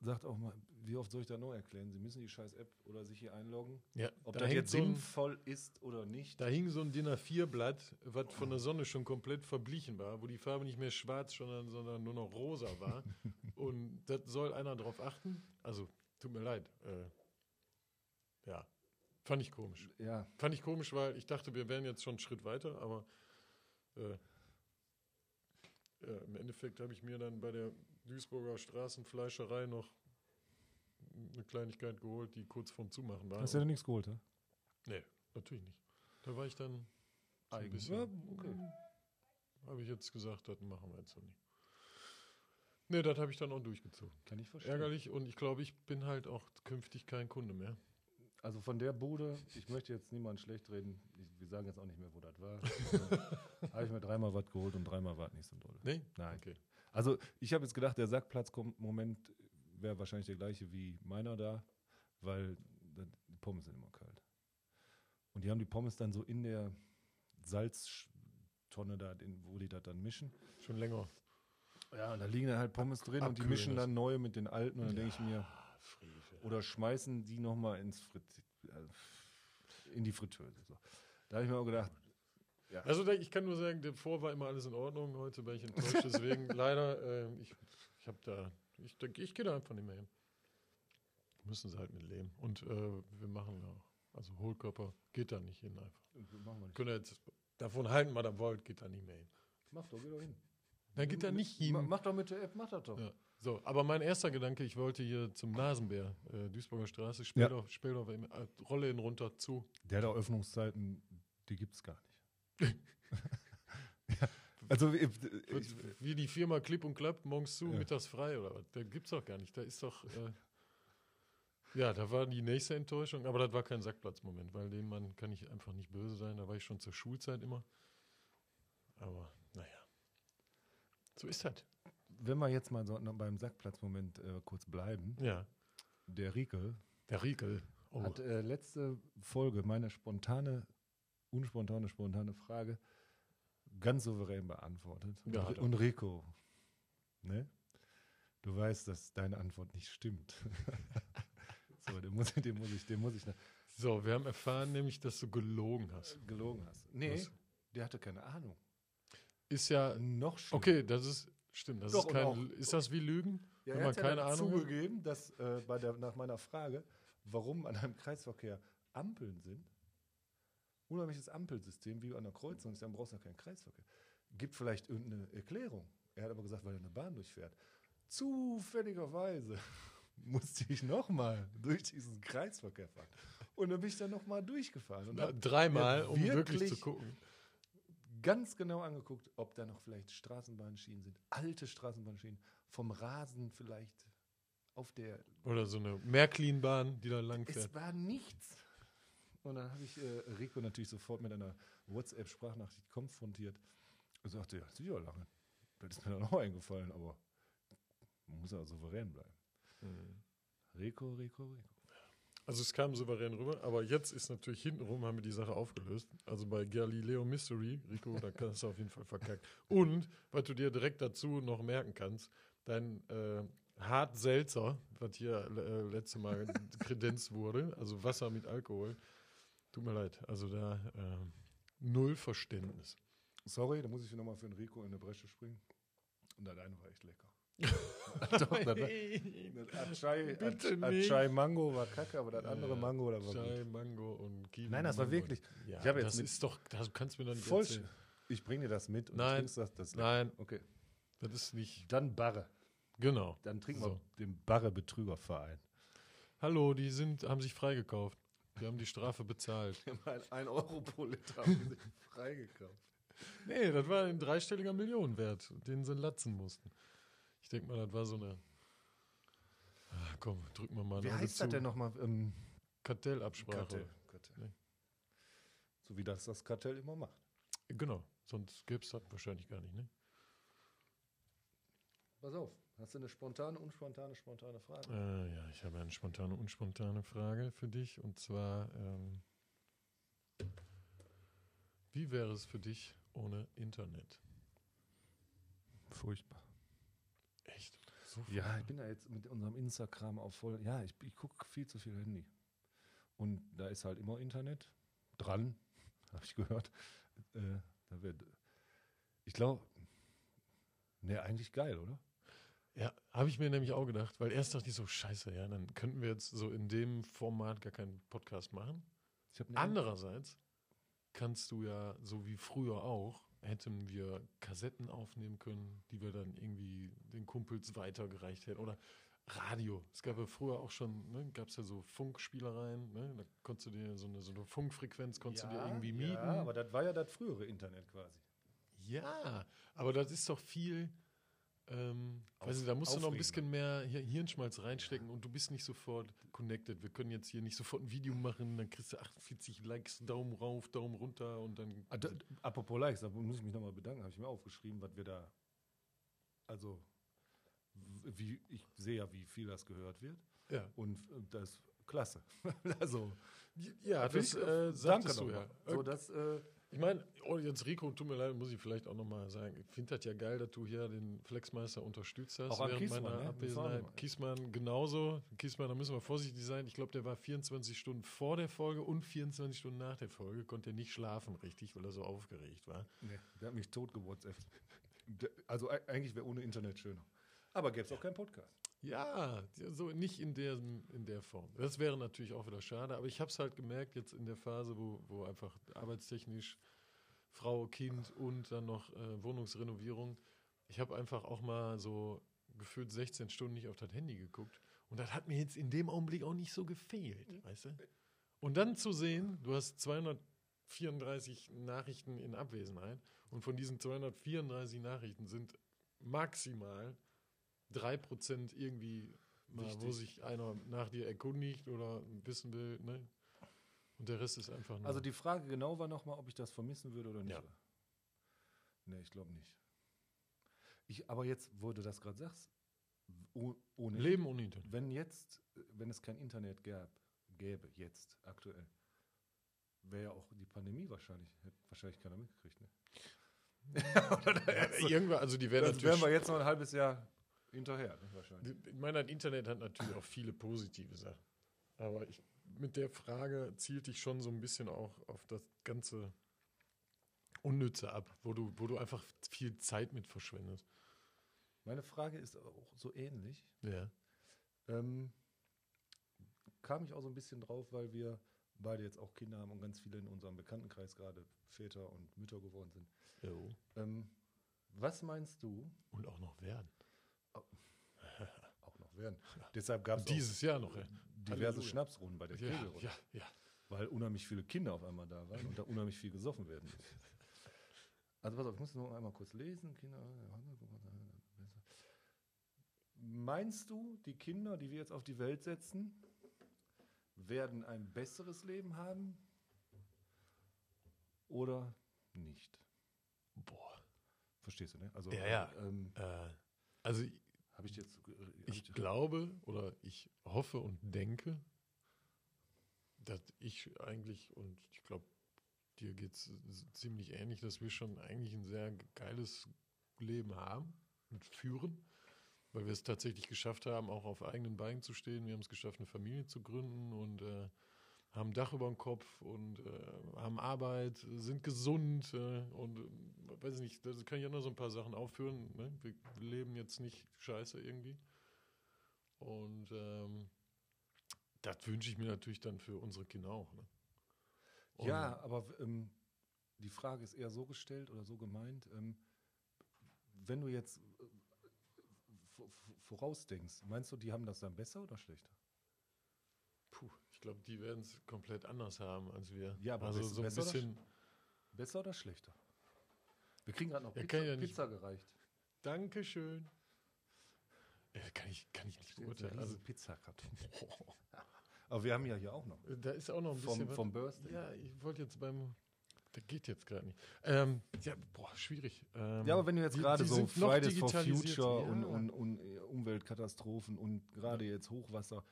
sagt auch mal, wie oft soll ich da noch erklären? Sie müssen die scheiß App oder sich hier einloggen. ja Ob da das jetzt so ein- sinnvoll ist oder nicht. Da hing so ein DIN A4-Blatt, was von der Sonne schon komplett verblichen war, wo die Farbe nicht mehr schwarz, sondern, sondern nur noch rosa war. Und das soll einer drauf achten. Also, tut mir leid. Äh, ja, fand ich komisch. Ja, Fand ich komisch, weil ich dachte, wir wären jetzt schon einen Schritt weiter, aber äh, ja, im Endeffekt habe ich mir dann bei der Duisburger Straßenfleischerei noch eine Kleinigkeit geholt, die kurz vorm Zumachen war. hast du ja nichts geholt, ne? Nee, natürlich nicht. Da war ich dann so ein bisschen. Ja, okay. Habe ich jetzt gesagt, das machen wir jetzt noch nicht. Nee, das habe ich dann auch durchgezogen. Kann ich verstehen. Ärgerlich und ich glaube, ich bin halt auch künftig kein Kunde mehr. Also von der Bude, ich möchte jetzt niemand schlecht reden, ich, wir sagen jetzt auch nicht mehr, wo das war. habe ich mir dreimal was geholt und dreimal war es nicht so doll. Nee? Nein. Okay. Also ich habe jetzt gedacht, der Sackplatz-Moment wäre wahrscheinlich der gleiche wie meiner da, weil die Pommes sind immer kalt. Und die haben die Pommes dann so in der Salztonne da, wo die das dann mischen. Schon länger. Ja, und da liegen dann halt Pommes drin und die abkühlen mischen das. dann neue mit den alten und dann denke ich mir, Frevel. oder schmeißen die nochmal ins Frit äh, in die Fritteuse. So. Da habe ich mir auch gedacht, Also da, ich kann nur sagen, davor war immer alles in Ordnung. Heute bin ich enttäuscht. Deswegen leider, äh, ich, ich habe da, ich, denke, ich gehe da einfach nicht mehr hin. Müssen sie halt mit leben. Und äh, wir machen auch. Also Hohlkörper geht da nicht hin einfach. machen wir nicht. Könnt ihr jetzt davon halten, was ihr wollt, geht da nicht mehr hin. Mach doch, geh doch hin. Dann geht da nicht hin. Ma- Mach doch mit der App, mach das doch. Ja. So, aber mein erster Gedanke, ich wollte hier zum Nasenbär, äh, Duisburger Straße, Ja. Speldorf, Speldorf, äh, Rolle ihn runter zu. Der da Öffnungszeiten, die gibt es gar nicht. Ja, also ich, Wird ich, wie die Firma Clip und Klapp, morgens zu, Ja. mittags frei oder was? Da gibt's doch gar nicht. Da ist doch. Äh, ja, da war die nächste Enttäuschung, aber das war kein Sackplatzmoment, weil den Mann kann ich einfach nicht böse sein. Da war ich schon zur Schulzeit immer. Aber naja. So ist das. wenn wir jetzt mal so beim Sackplatzmoment äh, kurz bleiben, Ja. der Rieke Der Riegel. Oh. hat äh, letzte Folge meine spontane, unspontane, spontane Frage ganz souverän beantwortet. Ja, und, und Rico, ne? Du weißt, dass deine Antwort nicht stimmt. so, den muss, den muss ich, den muss ich noch- So, wir haben erfahren nämlich, dass du gelogen hast. gelogen hast. Nee, Was? der hatte keine Ahnung. Ist ja, Noch schlimmer. okay, das ist, stimmt, das Doch, ist kein, auch- ist das wie Lügen? Ja, wenn man ja keine Ahnung zugegeben, dass äh, bei der, nach meiner Frage, warum an einem Kreisverkehr Ampeln sind, unheimliches Ampelsystem wie an der Kreuzung ist, dann brauchst du ja keinen Kreisverkehr. Gibt vielleicht irgendeine Erklärung. Er hat aber gesagt, weil er eine Bahn durchfährt. Zufälligerweise musste ich nochmal durch diesen Kreisverkehr fahren. Und dann bin ich dann nochmal durchgefahren. Und Na, dreimal, um wirklich zu wirklich gucken. ganz genau angeguckt, ob da noch vielleicht Straßenbahnschienen sind. Alte Straßenbahnschienen. Vom Rasen vielleicht auf der Oder so eine Märklinbahn, die da lang fährt. Es war nichts. Und dann habe ich äh, Rico natürlich sofort mit einer WhatsApp-Sprachnachricht konfrontiert. Er sagte, ja, sicher lange. Das ist mir dann auch eingefallen, aber man muss ja souverän bleiben. Mhm. Rico, Rico, Rico. Also es kam souverän rüber, aber jetzt ist natürlich hintenrum, haben wir die Sache aufgelöst. Also bei Galileo Mystery, Rico, da kannst du auf jeden Fall verkackt. Und, was du dir direkt dazu noch merken kannst, dein äh, Hart Seltzer, was hier äh, letzte Mal kredenzt wurde, also Wasser mit Alkohol, tut mir leid, also da äh, null Verständnis. Sorry, da muss ich nochmal für den Rico in eine Bresche springen. Und das eine war echt lecker. Doch, das das Achai. Achai Mango war kacke, aber das andere. Mango, das war Chai, gut. Mango und Kiwi. Nein, das war Mango. wirklich- Ja, ich habe jetzt das mit- ist doch, das kannst du mir doch nicht Voll erzählen. Ich bringe dir das mit und Nein. trinkst das. das. Nein, Okay. das ist nicht. Dann Barre. Genau. Dann trinken So. wir den Barre Betrügerverein. Hallo, die sind, haben sich freigekauft. Die haben die Strafe bezahlt. ein Euro pro Liter haben freigekauft. Nee, das war ein dreistelliger Millionenwert, den sie latzen mussten. Ich denke mal, das war so eine. Ah, komm, drücken wir mal Wie heißt zu. das denn nochmal? Ähm, Kartellabsprache. Kartell. Kartell. Nee. So wie das das Kartell immer macht. Genau, sonst gäbe es das wahrscheinlich gar nicht, ne? Pass auf, hast du eine spontane, unspontane, spontane Frage? Äh, ja, ich habe eine spontane, unspontane Frage für dich. Und zwar, ähm, wie wäre es für dich ohne Internet? Furchtbar. Echt? So Ja, ich bin da jetzt mit unserem Instagram auf voll. Ja, ich, ich gucke viel zu viel Handy. Und da ist halt immer Internet dran, habe ich gehört. Äh, da wird, ich glaube, ne, eigentlich geil, oder? Ja, habe ich mir nämlich auch gedacht, weil erst dachte ich so, scheiße, ja, dann könnten wir jetzt so in dem Format gar keinen Podcast machen. Habe Andererseits kannst du ja, so wie früher auch, hätten wir Kassetten aufnehmen können, die wir dann irgendwie den Kumpels weitergereicht hätten. Oder Radio. Es gab ja früher auch schon, ne, gab es ja so Funkspielereien, ne? Da konntest du dir so eine, so eine Funkfrequenz konntest du dir irgendwie mieten. Ja, aber das war ja das frühere Internet quasi. Ja, aber das ist doch viel. Ähm, weiß nicht, da musst du noch ein bisschen mehr Hi- Hirnschmalz reinstecken und du bist nicht sofort connected. Wir können jetzt hier nicht sofort ein Video machen, dann kriegst du 48 Likes, Daumen rauf, Daumen runter und dann. Ah, da, apropos Likes, da muss ich mich nochmal bedanken, habe ich mir aufgeschrieben, was wir da. Also, wie, ich sehe ja, wie viel das gehört wird. ja, Und äh, das ist klasse. also, ja das ich- äh, sagtest du ja. nochmal. So, das, äh, Ich meine, oh, jetzt Rico, tut mir leid, muss ich vielleicht auch nochmal sagen. Ich finde das ja geil, dass du hier den Flexmeister unterstützt hast Auch an während Kiesmann, meiner ne? Abwesenheit. Kiesmann genauso. Kiesmann, da müssen wir vorsichtig sein. Ich glaube, der war 24 Stunden vor der Folge und 24 Stunden nach der Folge. Konnte nicht schlafen richtig, weil er so aufgeregt war. nee, der hat mich tot gewhatsappt. Also, e- eigentlich wäre ohne Internet schöner. Aber gäbe es auch keinen Podcast. Ja, so nicht in der, in der Form. Das wäre natürlich auch wieder schade, aber ich habe es halt gemerkt, jetzt in der Phase, wo, wo einfach arbeitstechnisch Frau, Kind und dann noch äh, Wohnungsrenovierung. Ich habe einfach auch mal so gefühlt 16 Stunden nicht auf das Handy geguckt. Und das hat mir jetzt in dem Augenblick auch nicht so gefehlt, weißt du? Und dann zu sehen, du hast 234 Nachrichten in Abwesenheit und von diesen 234 Nachrichten sind maximal 3% irgendwie mal, wo Wichtig. sich einer nach dir erkundigt oder wissen will, ne? Und der Rest ist einfach nur. Also, die Frage genau war nochmal, ob ich das vermissen würde oder nicht. Ja. Nee, ich glaube nicht. Ich, aber jetzt, wo du das gerade sagst, oh, ohne Leben ohne Internet. Wenn jetzt, wenn es kein Internet gab, gäbe, jetzt, aktuell, wäre ja auch die Pandemie wahrscheinlich, hätte wahrscheinlich keiner mitgekriegt. Ne? Irgendwann, also die werden Das natürlich. wären wir jetzt noch ein halbes Jahr hinterher, ne, wahrscheinlich. Ich meine, das Internet hat natürlich auch viele positive Sachen. Aber ich, mit der Frage zielte ich schon so ein bisschen auch auf das ganze Unnütze ab, wo du, wo du einfach viel Zeit mit verschwendest. Meine Frage ist auch so ähnlich. Ja. Ähm, kam ich auch so ein bisschen drauf, weil wir beide jetzt auch Kinder haben und ganz viele in unserem Bekanntenkreis gerade Väter und Mütter geworden sind. Jo. Ähm, was meinst du, Und auch noch werden. auch noch werden? Deshalb gab es Dieses Jahr noch, ja. diverse Halleluja. Schnapsrunden bei der Ja, Kegelrunde, ja, ja. weil unheimlich viele Kinder auf einmal da waren und da unheimlich viel gesoffen werden muss. Also pass auf, ich muss noch einmal kurz lesen. Kinder, Meinst du, die Kinder, die wir jetzt auf die Welt setzen, werden ein besseres Leben haben oder nicht? Boah. Verstehst du, ne? Also, Ja, ja. Ähm, Äh, also Habe ich jetzt. äh, ich ich- glaube oder ich hoffe und denke, dass ich eigentlich, und ich glaube, dir geht es ziemlich ähnlich, dass wir schon eigentlich ein sehr geiles Leben haben und führen, weil wir es tatsächlich geschafft haben, auch auf eigenen Beinen zu stehen. Wir haben es geschafft, eine Familie zu gründen und äh, haben Dach über dem Kopf und äh, haben Arbeit, sind gesund äh, und äh, weiß ich nicht, da kann ich ja noch so ein paar Sachen aufführen. Ne? Wir leben jetzt nicht scheiße irgendwie. Und ähm, das wünsche ich mir natürlich dann für unsere Kinder auch. Ne? Ja, aber ähm, die Frage ist eher so gestellt oder so gemeint, ähm, wenn du jetzt äh, vorausdenkst, meinst du, die haben das dann besser oder schlechter? Ich glaube, die werden es komplett anders haben als wir. Ja, aber also so ein besser oder bisschen. Besser oder schlechter? Wir kriegen gerade noch Ja, Pizza, ja Pizza gereicht. Dankeschön. Äh, kann ich, kann ich nicht beurteilen. Also, Pizzakarton. Aber wir haben ja hier auch noch. da ist auch noch ein bisschen. Vom, vom Birthday. ja, ich wollte jetzt beim. Das geht jetzt gerade nicht. Ähm, ja, boah, schwierig. Ähm, Ja, aber wenn du jetzt gerade so Fridays for. Future Ja. und, und, und äh, Umweltkatastrophen und gerade jetzt Hochwasser,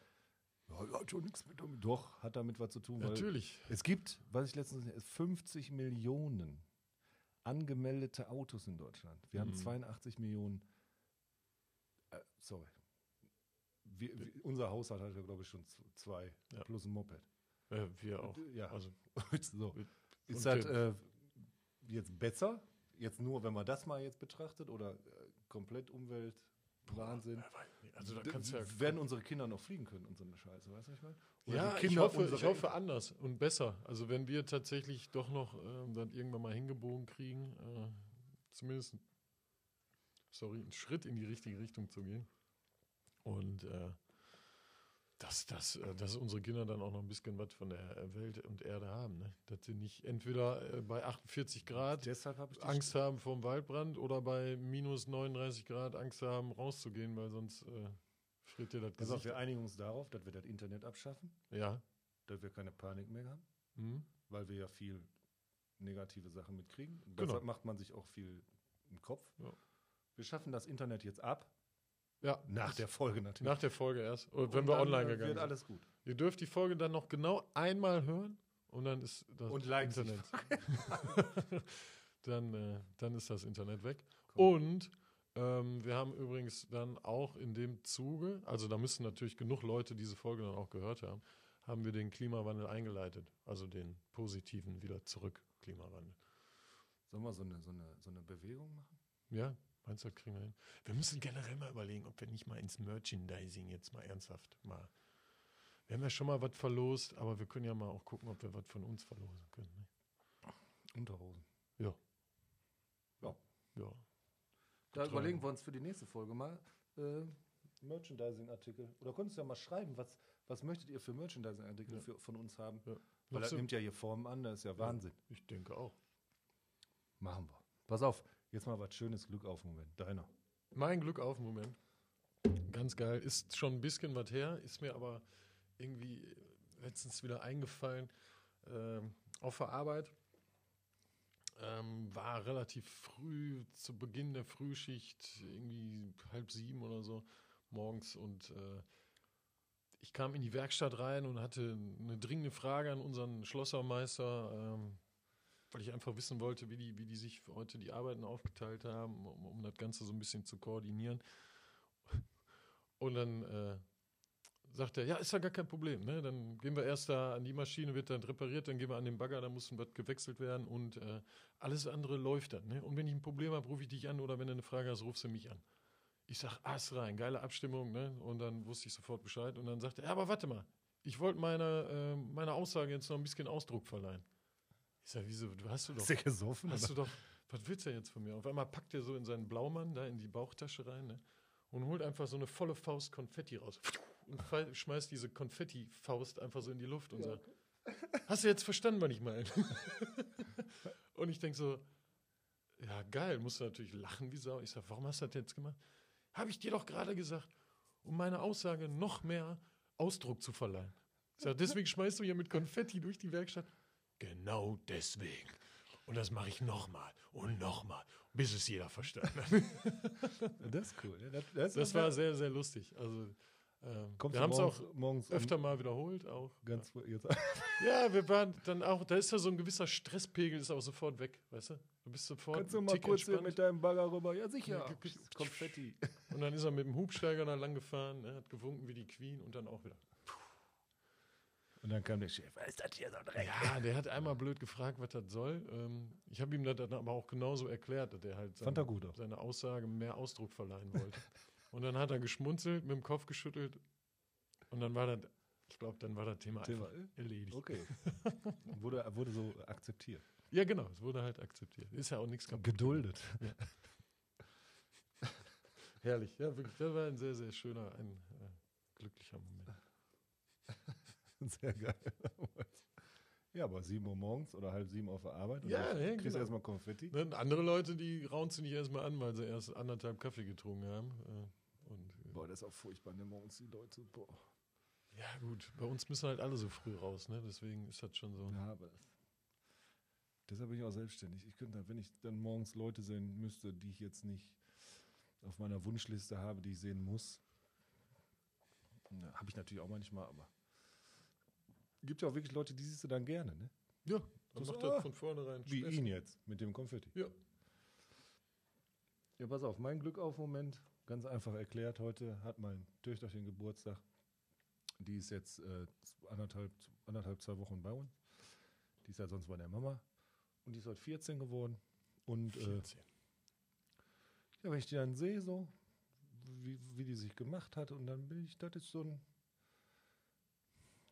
ja, hat schon nichts mit damit. Doch, hat damit was zu tun. Natürlich. Es gibt, was ich letztens 50 Millionen angemeldete Autos in Deutschland. Wir haben Mhm. 82 Millionen. Äh, sorry. Wir, wir, unser Haushalt hat ja, glaube ich, schon zwei Ja. plus ein Moped. Äh, wir auch. Ja, Also, so. Ist das äh, jetzt besser? Jetzt nur, wenn man das mal jetzt betrachtet oder äh, komplett Umweltwahnsinn? Nicht. Also da kannst du ja. werden unsere Kinder noch fliegen können und so eine Scheiße, weißt du, was ich meine? Oder Ja, die ich Kinder hoffe, ich hoffe anders und besser. Also wenn wir tatsächlich doch noch ähm, dann irgendwann mal hingebogen kriegen, äh, zumindest, sorry, einen Schritt in die richtige Richtung zu gehen. Und äh, dass, dass, äh, dass unsere Kinder dann auch noch ein bisschen was von der äh, Welt und Erde haben. Ne? Dass sie nicht entweder äh, bei 48 Grad die Angst haben vor dem Waldbrand oder bei minus 39 Grad Angst haben, rauszugehen, weil sonst äh, friert dir das Gesicht. wir einigen uns darauf, dass wir das Internet abschaffen, Ja. dass wir keine Panik mehr haben, Mhm. weil wir ja viel negative Sachen mitkriegen. Genau. Deshalb macht man sich auch viel im Kopf. Ja. Wir schaffen das Internet jetzt ab, Ja, nach der Folge natürlich. Nach der Folge erst. Und wenn wir dann, online gegangen sind. alles gut. Ihr dürft die Folge dann noch genau einmal hören und dann ist das Und Leipzig. Internet. dann, äh, dann ist das Internet weg. Komm. Und ähm, wir haben übrigens dann auch in dem Zuge, also da müssen natürlich genug Leute diese Folge dann auch gehört haben, haben wir den Klimawandel eingeleitet. Also den positiven wieder zurück Klimawandel. Sollen wir so eine, so, eine, so eine Bewegung machen? Ja, meinst du, das kriegen wir hin? Wir müssen generell mal überlegen, ob wir nicht mal ins Merchandising jetzt mal ernsthaft mal. Wir haben ja schon mal was verlost, aber wir können ja mal auch gucken, ob wir was von uns verlosen können. Ne? Unterhosen. Ja. Ja. Ja. Da Total. überlegen wir uns für die nächste Folge mal äh, Merchandising-Artikel. Oder könntest du ja mal schreiben, was, was möchtet ihr für Merchandising-Artikel Ja. für, von uns haben? Ja. Weil das nimmt ja hier Formen an, das ist ja Wahnsinn. Ich denke auch. Machen wir. Pass auf, jetzt mal was schönes Glück auf Moment. Deiner. Mein Glück auf, Moment. Ganz geil. Ist schon ein bisschen was her, ist mir aber irgendwie letztens wieder eingefallen. Ähm, auf der Arbeit ähm, war relativ früh, zu Beginn der Frühschicht, irgendwie halb sieben oder so morgens und äh, ich kam in die Werkstatt rein und hatte eine dringende Frage an unseren Schlossermeister. Ähm, weil ich einfach wissen wollte, wie die, wie die sich heute die Arbeiten aufgeteilt haben, um, um das Ganze so ein bisschen zu koordinieren. Und dann äh, sagt er, ja, ist ja gar kein Problem. Ne? Dann gehen wir erst da an die Maschine, wird dann repariert, dann gehen wir an den Bagger, da muss was gewechselt werden und äh, alles andere läuft dann. Ne? Und wenn ich ein Problem habe, rufe ich dich an oder wenn du eine Frage hast, rufst du mich an. Ich sag, Ass rein, geile Abstimmung, ne? Und dann wusste ich sofort Bescheid. Und dann sagte er, ja, aber warte mal, ich wollte meiner äh, meine Aussage jetzt noch ein bisschen Ausdruck verleihen. Ich sag, wieso, du hast du doch. Ist der gesoffen? Hast du doch, was willst du jetzt von mir? Auf einmal packt er so in seinen Blaumann da in die Bauchtasche rein ne? und holt einfach so eine volle Faust Konfetti raus und fall- schmeißt diese Konfetti-Faust einfach so in die Luft und sagt, hast du jetzt verstanden, was ich meine? und ich denke so, ja geil, musst du natürlich lachen wie Sau. Ich sag, warum hast du das jetzt gemacht? Habe ich dir doch gerade gesagt, um meine Aussage noch mehr Ausdruck zu verleihen. Ich sag, deswegen schmeißt du hier mit Konfetti durch die Werkstatt. Genau deswegen. Und das mache ich nochmal und nochmal, bis es jeder verstanden hat. Das ist cool. Ja, Das, das, Das war sehr, sehr lustig. Also, ähm, wir haben es auch morgens um- öfter mal wiederholt. Auch. ganz jetzt Ja, wir waren dann auch, da ist ja so ein gewisser Stresspegel, ist auch sofort weg, weißt du? Du bist sofort Kannst du mal Tick kurz hier entspannt. mit deinem Bagger rüber? Ja, sicher. Ja, Konfetti. Und dann ist er mit dem Hubsteiger da lang gefahren, ne, hat gewunken wie die Queen und dann auch wieder. Und dann kam der Chef. Was ist das hier so ein Dreck? Ja, der hat einmal blöd gefragt, was das soll. Ähm, ich habe ihm das dann aber auch genauso erklärt, dass er halt seine, er seine Aussage mehr Ausdruck verleihen wollte. und dann hat er geschmunzelt, mit dem Kopf geschüttelt und dann war das, ich glaube, dann war das Thema, Thema, einfach erledigt. Okay. wurde, wurde so akzeptiert. Ja, genau, es wurde halt akzeptiert. Ist ja auch nichts kaputt. Geduldet. Herrlich, ja, wirklich. Das war ein sehr, sehr schöner, ein äh, glücklicher Moment. Sehr geil. Ja, aber 7 Uhr morgens oder halb sieben auf der Arbeit. und Ja, dann ja, kriegst du genau. erstmal Konfetti. Ne, andere Leute, die raunen sich erstmal an, weil sie erst anderthalb Kaffee getrunken haben. Äh, und, äh, Boah, das ist auch furchtbar, ne? Morgens die Leute. Boah. ja, gut, bei uns müssen halt alle so früh raus, ne? deswegen ist das schon so. Ja, aber deshalb bin ich auch selbstständig. Ich könnte, wenn ich dann morgens Leute sehen müsste, die ich jetzt nicht auf meiner Wunschliste habe, die ich sehen muss, habe ich natürlich auch manchmal, aber gibt ja auch wirklich Leute, die siehst du dann gerne, ne? Ja, dann So, macht ah, das von vornherein Wie Spaß. ihn jetzt mit dem Konfetti. Ja. Ja, pass auf, mein Glück auf Moment, ganz einfach erklärt, heute hat mein Töchterchen Geburtstag. Die ist jetzt äh, anderthalb, anderthalb, zwei Wochen bei uns. Die ist ja sonst bei der Mama. Und die ist heute 14 geworden. Und äh, 14. ja, wenn ich die dann sehe, so, wie, wie die sich gemacht hat, und dann bin ich, das ist so ein.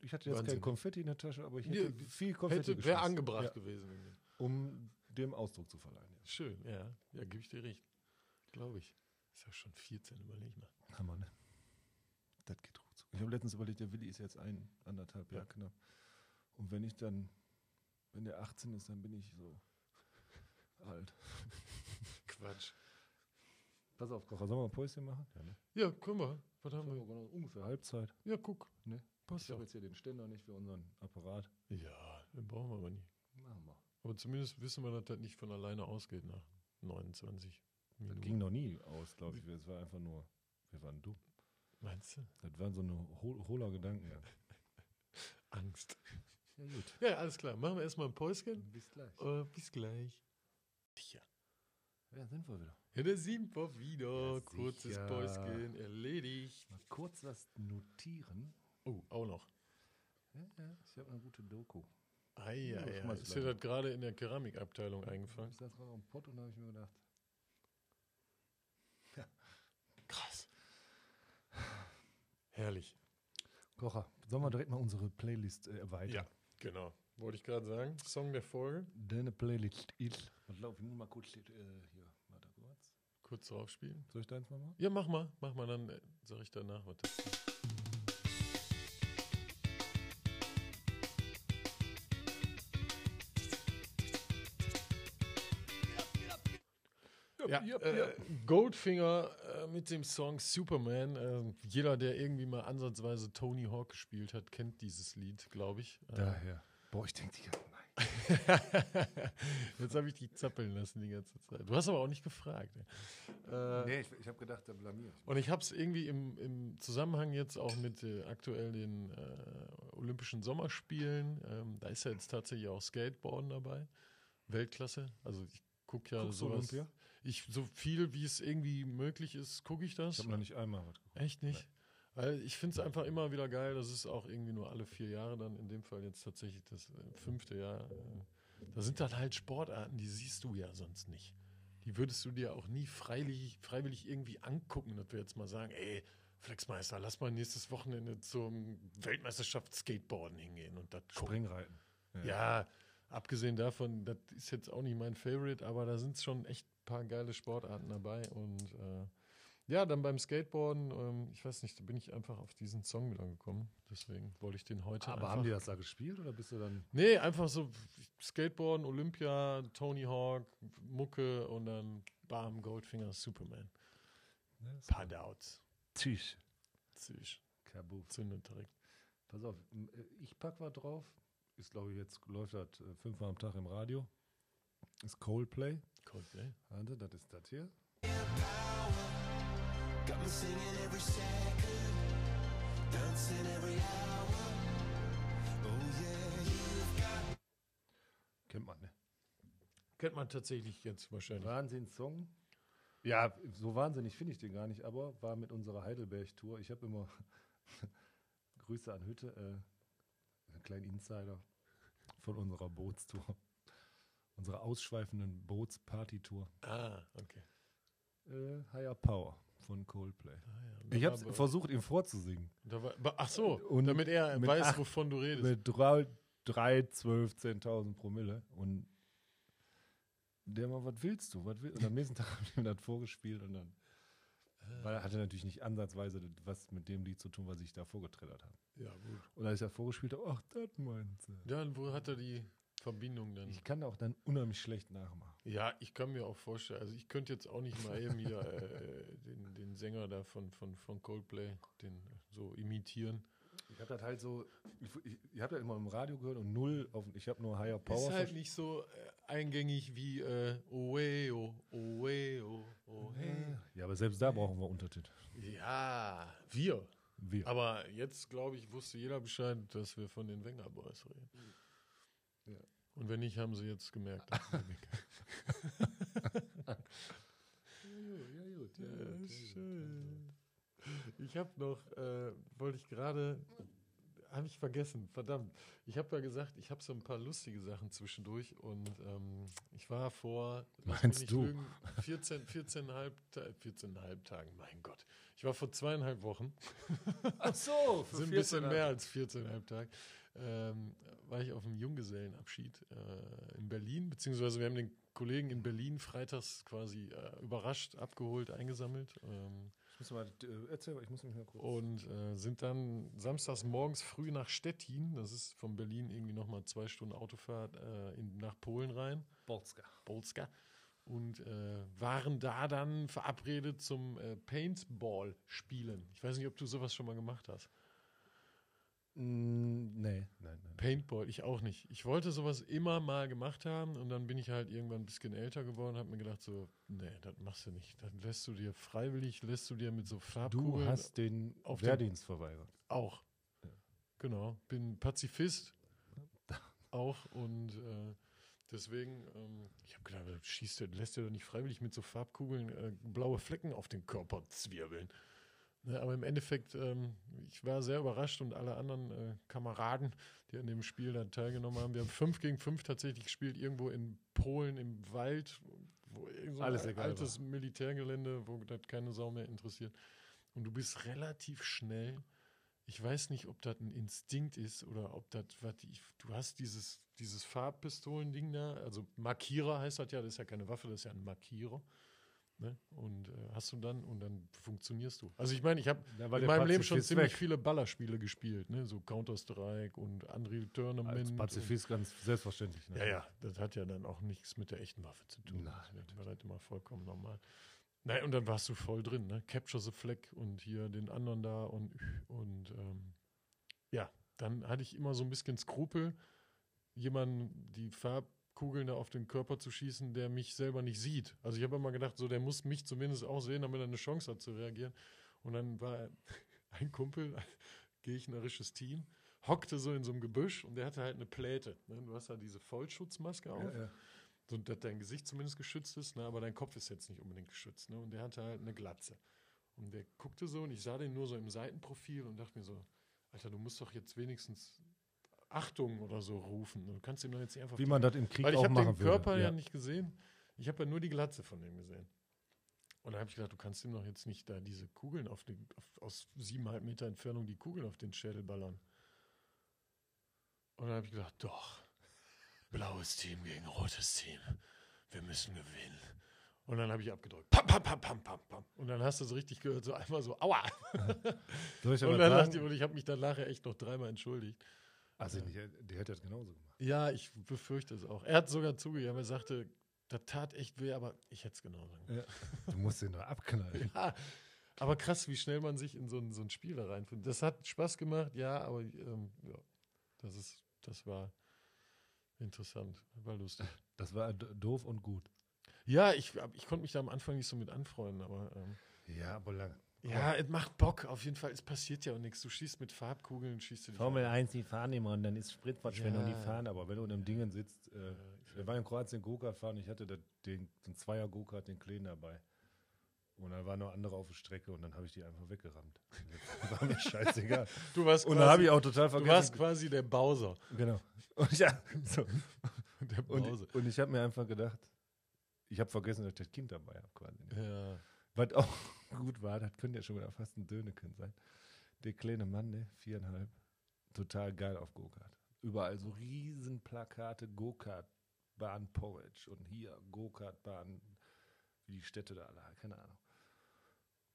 Ich hatte jetzt Wahnsinn. kein Konfetti in der Tasche, aber ich hätte Ja, viel Konfetti Hätte, wäre angebracht Ja, gewesen. um dem Ausdruck zu verleihen. Ja. Schön, ja. Ja, gebe ich dir recht. Glaube ich. Ist ja schon 14, überleg mal. Hammer, ne? Das geht ruckzuck. Ich habe letztens überlegt, der Willi ist jetzt ein, anderthalb Ja. Jahre knapp. Und wenn ich dann, wenn der 18 ist, dann bin ich so alt. Quatsch. Pass auf, Kocher, sollen wir ein Päuschen machen? Ja, ne? Ja, können wir. Was haben wir? Ungefähr Halbzeit. Ja, guck. Ne? Passt Ich habe jetzt hier den Ständer nicht für unseren Apparat. Ja, den brauchen wir aber nicht. Machen wir. Aber zumindest wissen wir, dass das nicht von alleine ausgeht nach 29 Das Minuten. ging noch nie aus, glaube ich. Es war einfach nur, wir waren dumm. Meinst du? Das waren so eine hol hohler Gedanken. Angst. ja, gut. Ja, alles klar. Machen wir erstmal ein Päuschen. Bis gleich. Äh, bis gleich. Tja. Ja, sind wir wieder. Ja, da sind wir wieder. Ja, Kurzes. Päuschen erledigt. Mal kurz was notieren. Oh, auch noch. Ja, ja, ich habe eine gute Doku. Ei, Ja, schmeiß Ist dir das gerade in der Keramikabteilung eingefallen? Ich saß gerade am Pott und da habe ich mir gedacht, Krass. Herrlich. Kocher, sollen wir direkt mal unsere Playlist äh, erweitern? Ja, genau. Wollte ich gerade sagen. Song der Folge. Deine Playlist ist. Was laufe ich mal kurz äh, hier. Warte kurz. Kurz drauf spielen. Soll ich deins mal machen? Ja, mach mal. Mach mal, dann äh, sag ich danach was dazu. Ja, äh, Goldfinger äh, mit dem Song Superman. Äh, jeder, der irgendwie mal ansatzweise Tony Hawk gespielt hat, kennt dieses Lied, glaube ich. Äh, Daher. Boah, ich denke die ganze nein. Jetzt habe ich dich zappeln lassen die ganze Zeit. Du hast aber auch nicht gefragt. Äh, Nee, ich, ich habe gedacht, da blamier ich. Und ich habe es irgendwie im, im Zusammenhang jetzt auch mit äh, aktuell den äh, Olympischen Sommerspielen, ähm, da ist ja jetzt tatsächlich auch Skateboarden dabei. Weltklasse. Also ich gucke ja Guckst sowas. Olympia? Ich, so viel wie es irgendwie möglich ist, gucke ich das. Ich habe noch nicht einmal was geguckt. Echt nicht? Weil ich finde es einfach immer wieder geil. Das ist auch irgendwie nur alle vier Jahre dann, in dem Fall jetzt tatsächlich das äh, fünfte Jahr. Äh, da sind dann halt Sportarten, die siehst du ja sonst nicht. Die würdest du dir auch nie freiwillig, freiwillig irgendwie angucken, dass wir jetzt mal sagen, ey, Flexmeister, lass mal nächstes Wochenende zum Weltmeisterschaft Skateboarden hingehen und das. Springreiten. Ja, abgesehen davon, das ist jetzt auch nicht mein Favorite, aber da sind schon echt paar geile Sportarten dabei. Und äh, ja, dann beim Skateboarden, ähm, ich weiß nicht, da bin ich einfach auf diesen Song wieder gekommen. Deswegen wollte ich den heute Aber haben die das da gespielt oder bist du dann. Nee, einfach so Skateboarden, Olympia, Tony Hawk, Mucke und dann Bam, Goldfinger, Superman. Padouts. Tisch. Süß. Kabuff. Zündet direkt. Pass auf, äh, ich pack was drauf. Ist, glaube ich, jetzt läuft das äh, fünfmal am Tag im Radio. Ist Coldplay. Coldplay. Warte, das ist das hier. Got me singing every second, dancing every hour. Oh yeah, you've got Kennt man, ne? Kennt man tatsächlich jetzt wahrscheinlich. Wahnsinns-Song. Ja, so wahnsinnig finde ich den gar nicht, aber war mit unserer Heidelberg-Tour. Ich habe immer Grüße an Hütte, äh, einen kleinen Insider von unserer Bootstour. Unserer ausschweifenden Bootsparty-Tour. Ah, okay. Äh, Higher Power von Coldplay. Ah, ja. Ich Da habe aber- versucht, ihm vorzusingen. Da war, ach so, Und damit er weiß, acht- wovon du redest. Mit drei, drei 12, 10.000 Promille. Und der mal, was willst du? Was will? Und am nächsten Tag habe ich ihm das vorgespielt und dann. Weil er hatte natürlich nicht ansatzweise was mit dem Lied zu tun, was ich da vorgeträllert habe. Ja, gut. Und als ich das vorgespielt habe, ach, das meinst du. Ja, und wo hat er die Verbindung dann? Ich kann auch dann unheimlich schlecht nachmachen. ja, ich kann mir auch vorstellen, also ich könnte jetzt auch nicht mal eben hier äh, den, den Sänger da von, von, von Coldplay, den so imitieren. Ich habe das halt so, ich, ich, ich habe das immer im Radio gehört und null auf, ich habe nur Higher Power. ist halt nicht so äh, eingängig wie äh, Oe, oh, Oe, oh, oh, hey. Ja, aber selbst da brauchen wir Untertitel. Ja, wir. Wir. Aber jetzt, glaube ich, wusste jeder Bescheid, dass wir von den Wenger Boys reden. Ja. Und wenn nicht, haben sie jetzt gemerkt. ja, gut, Ja, schön. Ich habe noch, äh, wollte ich gerade, habe ich vergessen, verdammt. Ich habe ja gesagt, ich habe so ein paar lustige Sachen zwischendurch und ähm, ich war vor, Meinst du? lügen, 14, 14,5 Ta- 14,5 Tagen, mein Gott. Ich war vor zweieinhalb Wochen, Ach so, sind ein bisschen mehr als 14,5 Tage, ähm, war ich auf einem Junggesellenabschied äh, in Berlin, beziehungsweise wir haben den Kollegen in Berlin freitags quasi äh, überrascht, abgeholt, eingesammelt. Ähm, Ich muss mal, äh, erzähl mal, ich muss mich mal kurz. und äh, sind dann samstags morgens früh nach Stettin, das ist von Berlin irgendwie nochmal zwei Stunden Autofahrt äh, in, nach Polen rein, Bolska. Polska, und äh, waren da dann verabredet zum äh, Paintball-Spielen. Ich weiß nicht, ob du sowas schon mal gemacht hast. Nee, nein, nein. Paintball, ich auch nicht. Ich wollte sowas immer mal gemacht haben und dann bin ich halt irgendwann ein bisschen älter geworden und habe mir gedacht so, nee, das machst du nicht. Dann lässt du dir freiwillig, lässt du dir mit so Du Farbkugeln hast den auf den- Wehrdienst verweigert. Auch. Ja. Genau. Bin Pazifist. auch. Und äh, deswegen, ähm, ich habe gedacht, du schießt, du lässt dir doch nicht freiwillig mit so Farbkugeln äh, blaue Flecken auf den Körper zwirbeln. Ne, aber im Endeffekt, ähm, ich war sehr überrascht und alle anderen äh, Kameraden, die an dem Spiel dann teilgenommen haben, wir haben fünf gegen fünf tatsächlich gespielt, irgendwo in Polen im Wald, wo irgend so ein altes Militärgelände, wo das keine Sau mehr interessiert. Und du bist relativ schnell. Ich weiß nicht, ob das ein Instinkt ist oder ob das, was du hast dieses, dieses Farbpistolending da, also Markierer heißt das ja, das ist ja keine Waffe, das ist ja ein Markierer. Ne? Und äh, hast du dann und dann funktionierst du. Also ich meine, ich habe in meinem Leben schon Pazifist ziemlich weg. viele Ballerspiele gespielt, ne? so Counter-Strike und Unreal Tournament. Als und- Pazifist ganz selbstverständlich. ne? ja, ja, das hat ja dann auch nichts mit der echten Waffe zu tun. Nein, das war halt immer vollkommen normal. Nein, und dann warst du voll drin, ne? Capture the Flag und hier den anderen da und, und ähm, ja, dann hatte ich immer so ein bisschen Skrupel, jemanden die Farbkugeln da auf den Körper zu schießen, der mich selber nicht sieht. Also ich habe immer gedacht, so der muss mich zumindest auch sehen, damit er eine Chance hat zu reagieren. Und dann war ein Kumpel, ein gegnerisches Team, hockte so in so einem Gebüsch und der hatte halt eine Pläte. Ne? Du hast halt diese Vollschutzmaske auf. Ja, ja. So, dass dein Gesicht zumindest geschützt ist, ne, aber dein Kopf ist jetzt nicht unbedingt geschützt. Ne? Und der hatte halt eine Glatze. Und der guckte so und ich sah den nur so im Seitenprofil und dachte mir so, Alter, du musst doch jetzt wenigstens Achtung oder so rufen. Du kannst ihm doch jetzt einfach Wie man das im Krieg weil ich auch habe machen den würde. Körper ja. ja. nicht gesehen. Ich habe ja nur die Glatze von dem gesehen. Und da habe ich gedacht, du kannst ihm doch jetzt nicht da diese Kugeln auf den, auf, aus siebeneinhalb Meter Entfernung die Kugeln auf den Schädel ballern. Und dann habe ich gedacht, doch. Blaues Team gegen rotes Team. Wir müssen gewinnen. Und dann habe ich abgedrückt. Pam, pam, pam, pam, pam, pam. Und dann hast du so richtig gehört, so einmal so, aua. Soll ich Und, aber dann dachte ich, und ich habe mich dann nachher echt noch dreimal entschuldigt. Also der hätte das genauso gemacht. Ja, ich befürchte es auch. Er hat sogar zugegeben, er sagte, das tat echt weh, aber ich hätte es genauso gemacht. Du musst den nur abknallen. Ja, aber krass, wie schnell man sich in so ein, so ein Spiel da reinfindet. Das hat Spaß gemacht, ja, aber ähm, ja, das, ist, das war interessant, war lustig. Das war doof und gut. Ja, ich, ich konnte mich da am Anfang nicht so mit anfreunden, aber ähm, Ja, aber lange. Ja, es macht Bock auf jeden Fall. Es passiert ja auch nichts. Du schießt mit Farbkugeln, schießt du dich Formel an. 1, die fahren immer und dann ist Spritverschwendung, Ja. die fahren, aber wenn du in einem Dingen sitzt, äh, wir waren in Kroatien Go-Kart fahren, ich hatte den, den Zweier Go-Kart, den Kleinen dabei. Und dann waren noch andere auf der Strecke und dann habe ich die einfach weggerammt. War mir scheißegal. Du warst Und dann habe quasi, ich auch total du vergessen. warst quasi der Bowser. genau. Und ich, ja, so. Der und, Bowser. und ich habe mir einfach gedacht, ich habe vergessen, dass ich das Kind dabei habe. Ja. Was auch gut war, das könnte ja schon wieder fast ein Dönekind sein. Der kleine Mann, ne, viereinhalb, total geil auf Go-Kart. Überall so riesen Plakate, Go-Kart-Bahn Porridge und hier Go-Kart-Bahn, wie die Städte da alle, keine Ahnung.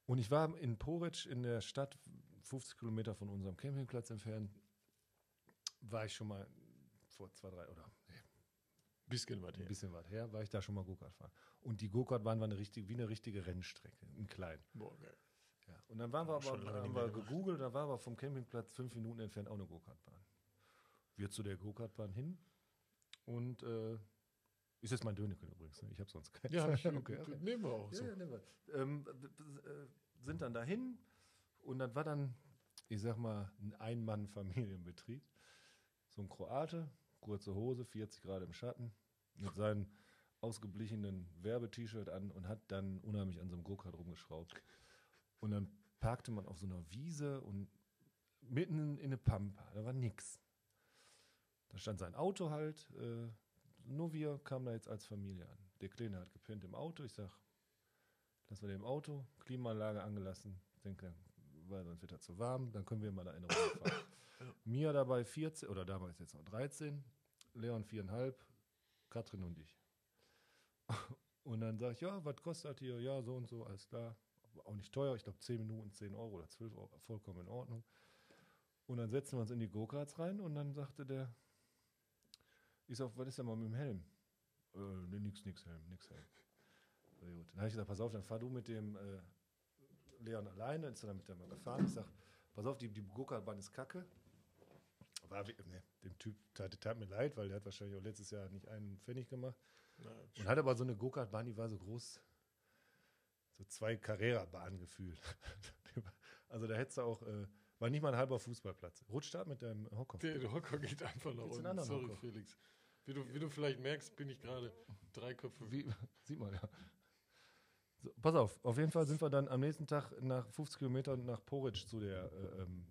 Und ich war in Porridge in der Stadt, 50 Kilometer von unserem Campingplatz entfernt, war ich schon mal vor zwei, drei oder Bisschen was ein her. bisschen weit her, war ich da schon mal Go-Kart fahren. Und die Go-Kart-Bahn war eine richtige, wie eine richtige Rennstrecke, in klein. Boah, geil. Ja. Und dann waren wir aber, haben wir gegoogelt, da war aber vom Campingplatz fünf Minuten entfernt auch eine Go-Kart-Bahn. Wir zu der Go-Kart-Bahn hin und äh, ist jetzt mein Dönekel übrigens, ne? ich habe sonst keinen. Ja, ich, okay, okay. nehmen wir auch so. ja, nehmen wir. Ähm, äh, sind dann dahin und das war dann, ich sag mal, ein Ein-Mann-Familienbetrieb. So ein Kroate, kurze Hose, 40 Grad im Schatten, mit seinem ausgeblichenen Werbe-T-Shirt an und hat dann unheimlich an so einem Go-Kart rumgeschraubt. Und dann parkte man auf so einer Wiese und mitten in, in eine Pampa, da war nix. Da stand sein Auto halt, äh, nur wir kamen da jetzt als Familie an. Der Kleine hat gepennt im Auto. Ich sag, lassen wir den im Auto, Klimaanlage angelassen. Ich denke, weil sonst wird er zu warm, dann können wir mal da in Ruhe fahren. Mia dabei 14, oder damals jetzt noch 13, Leon viereinhalb, Katrin und ich. Und dann sage ich, ja, was kostet hier? Ja, so und so, alles klar. Auch nicht teuer, ich glaube 10 Minuten, 10 Euro oder 12 Euro, vollkommen in Ordnung. Und dann setzen wir uns in die Go-Karts rein und dann sagte der, ich sag, was ist denn mal mit dem Helm? Äh, nee, nix, nix Helm, nix Helm. So, gut. Dann habe ich gesagt, pass auf, dann fahr du mit dem äh, Leon alleine, ist er dann mit dem mal gefahren. Ich sag, pass auf, die, die Go-Kart-Bahn ist kacke. War, nee, dem Typ tat, tat mir leid, weil der hat wahrscheinlich auch letztes Jahr nicht einen Pfennig gemacht. Und hat aber so eine Go-Kart-Bahn, die war so groß, so zwei Carrera-Bahnen gefühlt. also da hättest du auch, äh, war nicht mal ein halber Fußballplatz. Rutscht ab mit deinem Hocker. Der Hocker geht einfach nach unten. Sorry, Hocker? Felix. Wie du, wie du vielleicht merkst, bin ich gerade drei Köpfe. Wie, sieht man ja. So, pass auf, auf jeden Fall sind wir dann am nächsten Tag nach 50 Kilometern nach Porridge zu der äh, ähm,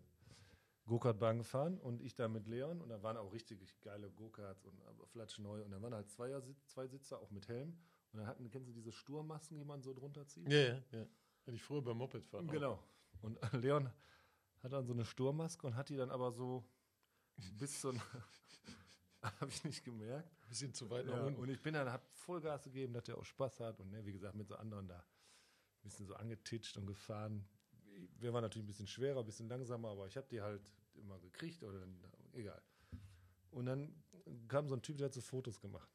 Go-Kart-Bahn gefahren und ich da mit Leon und da waren auch richtig geile Go-Karts und aber flatschneu und da waren halt Zweier, zwei Sitzer auch mit Helm und dann hatten, kennst du diese Sturmmasken, die man so drunter zieht? Ja, ja, ja. Hätte ich früher beim Moped fahren. auch. Genau. Und Leon hat dann so eine Sturmmaske und hat die dann aber so bis zu habe ich nicht gemerkt. Ein bisschen zu weit nach Ja, unten. und ich bin dann, hab Vollgas gegeben, dass der auch Spaß hat und ne, wie gesagt, mit so anderen da ein bisschen so angetitscht und gefahren. Wir waren natürlich ein bisschen schwerer, ein bisschen langsamer, aber ich habe die halt immer gekriegt oder egal. Und dann kam so ein Typ, der hat so Fotos gemacht.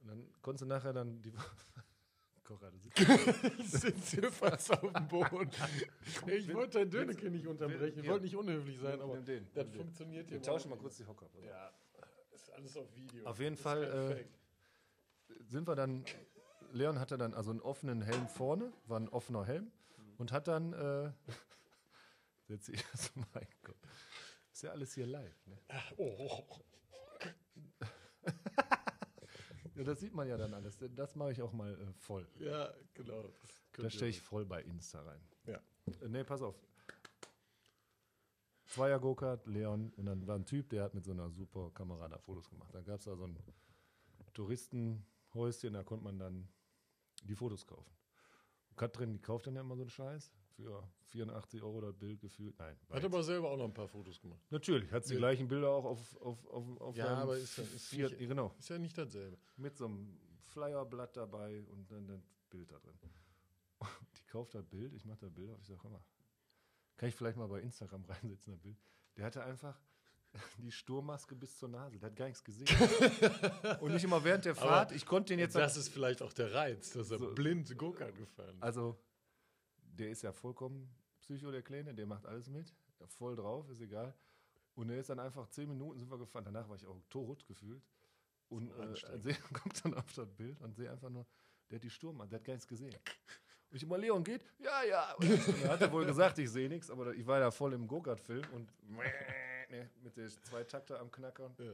Und dann konntest du nachher dann die Kocher, du sitzt Ich sitze hier fast auf dem Boden. Ich wollte dein Döneke nicht unterbrechen. Ich wollte nicht unhöflich sein, aber den, das den. funktioniert hier. Wir tauschen mal kurz die Hocker. nicht. Ja, ist alles auf Video. Auf jeden Fall, äh, sind wir dann, Leon hatte dann also einen offenen Helm vorne, war ein offener Helm und hat dann, äh, setze ich das mein Gott, ist ja alles hier live, ne? Oh. Ja, das sieht man ja dann alles. Das mache ich auch mal äh, voll. Ja, genau. Das Da stelle ich voll bei Insta rein. Ja. Äh, nee, pass auf. Zweier Go-Kart, Leon, und dann war ein Typ, der hat mit so einer super Kamera da Fotos gemacht. Da gab es da so ein Touristenhäuschen, da konnte man dann die Fotos kaufen. Katrin, die kauft dann ja immer so einen Scheiß für 84 Euro das Bild gefühlt. Nein. Hat aber selber auch noch ein paar Fotos gemacht. Natürlich, hat sie die gleichen Bilder auch auf, auf, auf, auf Ja, aber ist ja- ist vier, nicht- genau, Ist ja nicht dasselbe. mit so einem Flyerblatt dabei und dann das Bild da drin. Die kauft das Bild, ich mache das Bild auf, ich sage, mal, kann ich vielleicht mal bei Instagram reinsetzen, das Bild. Der hatte einfach die Sturmmaske bis zur Nase, der hat gar nichts gesehen. und nicht immer während der Aber Fahrt, ich konnte den jetzt... das ist vielleicht auch der Reiz, dass er So. blind Go-Kart gefahren ist. Also, der ist ja vollkommen Psycho, der Kleine, der macht alles mit, ja, voll drauf, ist egal. Und er ist dann einfach zehn Minuten sind wir gefahren. Danach war ich auch tot gefühlt. Und äh, kommt dann auf das Bild und sehe einfach nur, der hat die Sturm an, der hat gar nichts gesehen. Und ich immer, Leon geht? Ja, ja. Und er hat er wohl gesagt, ich sehe nichts, aber ich war da voll im Go-Kart-Film und ne, mit der zwei Takte am Knackern Ja.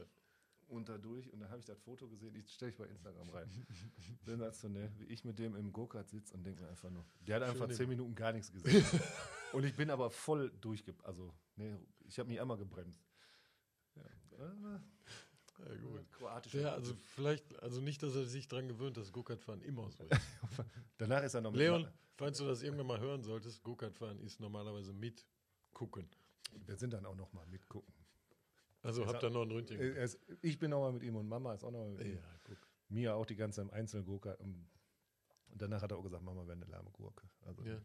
und da durch. Und dann habe ich das Foto gesehen, ich stelle ich bei Instagram rein. Sensationell, wie ich mit dem im Go-Kart sitze und denke mir einfach nur, der hat einfach Schön zehn Minuten gar nichts gesehen. und ich bin aber voll durchge... Also, ne, ich habe mich einmal gebremst. Ja, äh, Ja, gut. kroatische. Ja, also vielleicht, also nicht, dass er sich dran gewöhnt, dass Go-Kart-Fahren immer so ist. Danach ist er noch mit Leon, falls du das irgendwann mal hören solltest, Go-Kart-Fahren ist normalerweise mit gucken. Wir sind dann auch noch mal mitgucken. Also habt ihr noch ein Röntgen. Äh, er ist- Ich bin noch mal mit ihm und Mama ist auch noch mal mit ihm. ja, guck. Mia auch die ganze Zeit im einzelnen Go-Kart. Und danach hat er auch gesagt, Mama wäre eine lahme Gurke. Also, Ja.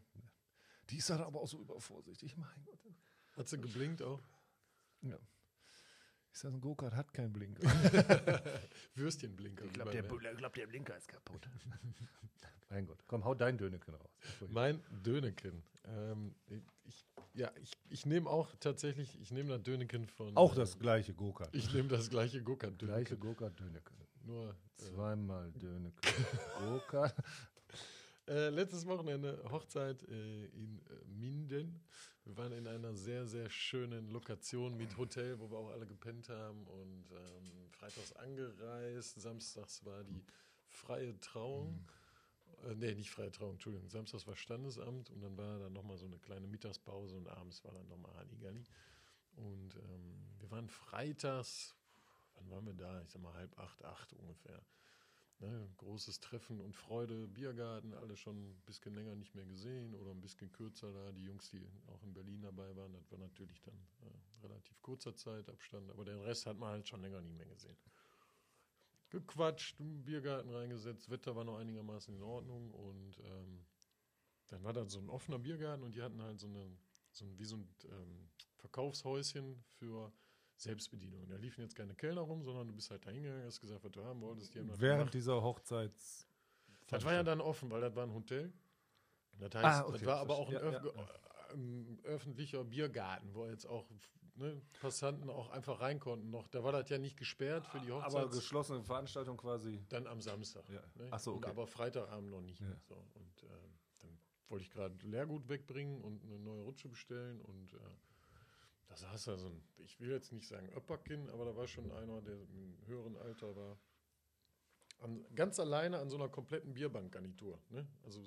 Die ist dann aber auch so übervorsichtig. Mein Gott. Hat sie geblinkt auch? Ja. Ich sag, ein Go-Kart hat keinen Blinker. Würstchenblinker. Ich glaube, der, glaub, der Blinker ist kaputt. mein Gott. Komm, hau dein Döneken raus. Mein Döneken. Ähm, ich, ja, ich, ich nehme auch tatsächlich, ich nehme das Döneken von. Auch äh, das gleiche Go-Kart. Ich nehme das gleiche Go-Kart. Gleiche Go-Kart Döneken. Nur. Äh, Zweimal Döneken. Go-Kart. Äh, letztes Wochenende Hochzeit äh, in äh, Minden. Wir waren in einer sehr, sehr schönen Lokation mit Hotel, wo wir auch alle gepennt haben. Und ähm, freitags angereist, samstags war die freie Trauung. Äh, nee, nicht freie Trauung, Entschuldigung. Samstags war Standesamt und dann war dann nochmal so eine kleine Mittagspause und abends war dann nochmal Halligalli. Und ähm, wir waren freitags, wann waren wir da? Ich sag mal halb acht, acht ungefähr. Ne, großes Treffen und Freude, Biergarten, alle schon ein bisschen länger nicht mehr gesehen oder ein bisschen kürzer da. Die Jungs, die auch in Berlin dabei waren, das war natürlich dann äh, relativ kurzer Zeitabstand, aber den Rest hat man halt schon länger nicht mehr gesehen. Gequatscht, im Biergarten reingesetzt, Wetter war noch einigermaßen in Ordnung und ähm, dann war da so ein offener Biergarten und die hatten halt so, eine, so ein, wie so ein ähm, Verkaufshäuschen für Selbstbedienung. Da liefen jetzt keine Kellner rum, sondern du bist halt da hingegangen, hast gesagt, was du haben wolltest. Die haben das Während gemacht. dieser Hochzeits. Das war ja dann offen, weil das war ein Hotel. Das heißt, Ah, okay, das war aber auch ein, verstehe. öf Ja, äh, ein öffentlicher Biergarten, wo jetzt auch ne, Passanten auch einfach rein konnten. Noch, da war das ja nicht gesperrt für die Hochzeit. Aber geschlossene Veranstaltung quasi. dann am Samstag. Ja. Ne? Ach so, Und okay. aber Freitagabend noch nicht. Ja. So, und äh, dann wollte ich gerade Leergut wegbringen und eine neue Rutsche bestellen und äh, da saß da so ein, ich will jetzt nicht sagen Öpperkin, aber da war schon einer, der im höheren Alter war, an, ganz alleine an so einer kompletten Bierbankgarnitur. Ne? Also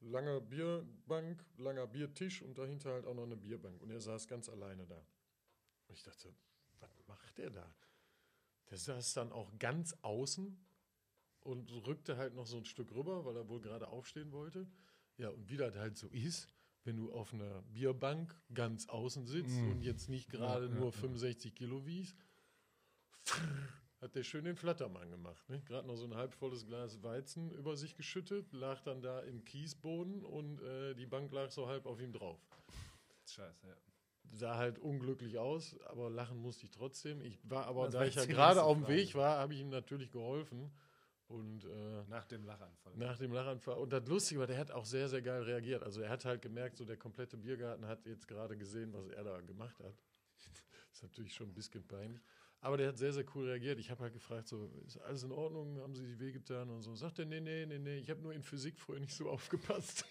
so lange Bierbank, langer Biertisch und dahinter halt auch noch eine Bierbank. Und er saß ganz alleine da. Und ich dachte, was macht der da? Der saß dann auch ganz außen und rückte halt noch so ein Stück rüber, weil er wohl gerade aufstehen wollte. Ja, und wie das halt so ist, wenn du auf einer Bierbank ganz außen sitzt Mm. und jetzt nicht gerade ja, nur ja. 65 Kilo wiegst, hat der schön den Flattermann gemacht. Ne? Gerade noch so ein halbvolles Glas Weizen über sich geschüttet, lag dann da im Kiesboden und äh, die Bank lag so halb auf ihm drauf. Scheiße, ja. Sah halt unglücklich aus, aber lachen musste ich trotzdem. Ich war aber, Das da war ich ja gerade auf dem. Weg war, habe ich ihm natürlich geholfen. Und äh, Nach dem Lachanfall. nach dem Lachanfall. Und das Lustige war, der hat auch sehr, sehr geil reagiert. Also er hat halt gemerkt, so der komplette Biergarten hat jetzt gerade gesehen, was er da gemacht hat. ist natürlich schon ein bisschen peinlich. Aber der hat sehr, sehr cool reagiert. Ich habe halt gefragt, so, ist alles in Ordnung? Haben Sie sich wehgetan und so? Sagt er, nee, nee, nee, nee, ich habe nur in Physik früher nicht so aufgepasst.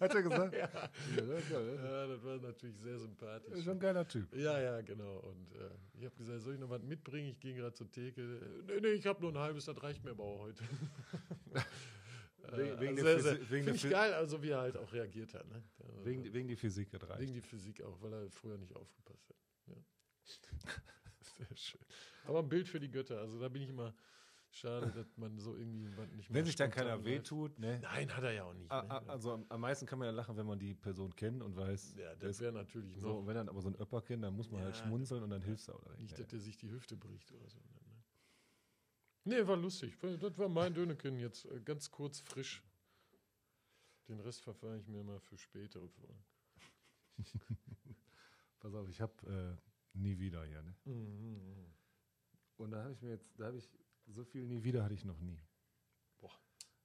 Hat er gesagt? ja. ja, das geil, ja, das war natürlich sehr sympathisch. ist schon ein geiler Typ. Ja, ja, genau. Und äh, ich habe gesagt, soll ich noch was mitbringen? Ich gehe gerade zur Theke. Nee, nee, ich habe nur ein halbes, das reicht mir aber auch heute. Wegen- Äh, wegen also der sehr, Physi- sehr, wegen der ich geil, also wie er halt auch reagiert hat. Ne? Der- Wegen, wegen die Physik hat reicht. wegen die Physik auch, weil er früher nicht aufgepasst hat. Ja. Sehr schön. Aber ein Bild für die Götter. Also da bin ich immer schade, dass man so irgendwie nicht Wenn mal sich dann keiner wehtut, ne? Nein, hat er ja auch nicht. A- ne? a- Also am- am meisten kann man ja lachen, wenn man die Person kennt und weiß, ja, das wäre natürlich so, und wenn dann aber so ein Öpper kennt, dann muss man halt Ja, schmunzeln und dann du auch direkt. nicht, Ja, dass der sich die Hüfte bricht oder so. Ne? Nee, war lustig. Das war mein Döneken jetzt äh, ganz kurz frisch. Den Rest verfahre ich mir mal für spätere Folgen. Pass auf, ich habe äh, nie wieder hier, ne? Mhm. Und da habe ich mir jetzt, da habe ich so viel nie wieder hatte ich noch nie. Boah.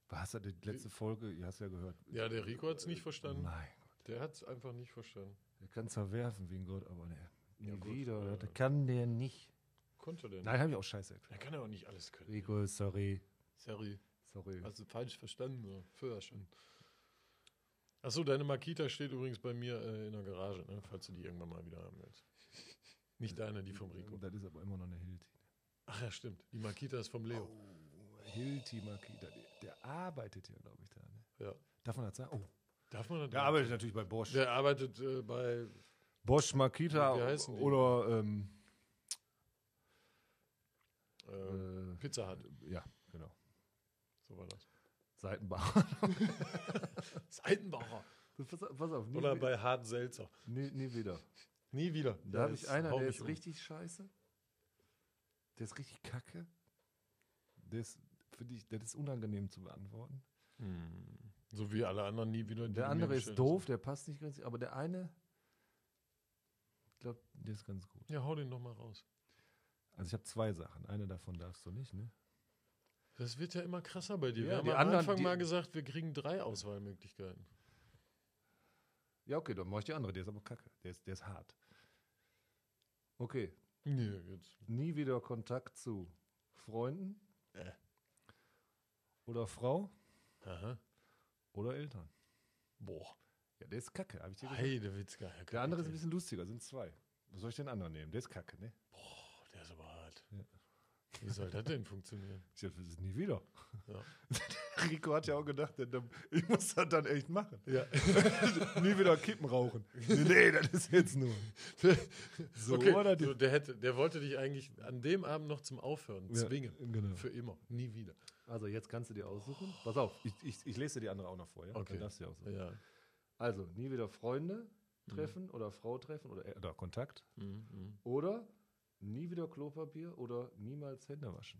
Was hat die letzte Folge, ihr hast ja gehört. Ja, der Rico hat es nicht verstanden. Mein Gott, Der hat es einfach nicht verstanden. der kann zwar werfen wie ein Gott, aber ne, nie Ja, wieder, ja. das kann der nicht. Konnte der nicht. Nein, habe ich auch scheiße erklärt. Er kann ja auch nicht alles können. Rico, sorry, Sorry. sorry. Hast du falsch verstanden? So. Vorher schon. Achso, deine Makita steht übrigens bei mir äh, in der Garage, ne? falls du die irgendwann mal wieder haben willst. Nicht deine, die vom Rico. Das ist aber immer noch eine Hilti. Ach ja, stimmt. Die Makita ist vom Leo. Oh, Hilti Makita, der, der arbeitet ja, glaube ich, da. Ne? Ja. Darf man das sagen? Oh, Darf man das der arbeitet natürlich bei Bosch. Der arbeitet äh, bei. Bosch Makita Wie oder ähm, Äh, äh, Pizza Hut. ja, genau. So war das. Seitenbach. Seitenbacher. pass, auf- pass auf, Oder bei Hart Selzer. nie, nie wieder. Nie wieder. Da habe ich einer, der ist um. richtig scheiße. Der ist richtig kacke. Der ist, finde ich, das ist unangenehm zu beantworten. Hm. So wie alle anderen nie wieder. die Der andere ist doof, der passt nicht ganz, aber der eine, ich glaube, der ist ganz gut. Ja, hau den doch mal raus. Also ich habe zwei Sachen. Eine davon darfst du nicht, ne? Das wird ja immer krasser bei dir. Ja, wir haben am anderen- Anfang mal gesagt, wir kriegen drei Auswahlmöglichkeiten. Ja, okay, dann mach ich die andere. Der ist aber kacke. Der ist, der ist hart. Okay. Nee, jetzt. Nie wieder Kontakt zu Freunden Äh. oder Frau Aha. oder Eltern. Boah. Ja, der ist kacke, habe ich dir gesagt. Hey, der Witz geil. Der andere ist ein bisschen lustiger, sind zwei. Was soll ich den anderen nehmen? Der ist kacke, ne? Boah, der ist aber hart. Ja. Wie soll das denn funktionieren? Ich dachte, das ist nie wieder. Ja. Rico hat ja auch gedacht, ich muss das dann echt machen. Ja. nie wieder Kippen rauchen. Nee, nee, das ist jetzt nur. So, okay, oder? so, der, hätte, der wollte dich eigentlich an dem Abend noch zum Aufhören Ja, zwingen. genau. Für immer. Nie wieder. Also, jetzt kannst du dir aussuchen. Pass auf, ich, ich, ich lese dir die andere auch noch vor, ja? Okay. Dann darfst du dir aussuchen. Ja. Also, nie wieder Freunde treffen oder Frau treffen oder, oder Kontakt. Mhm, mhm. Oder nie wieder Klopapier oder niemals Hände waschen.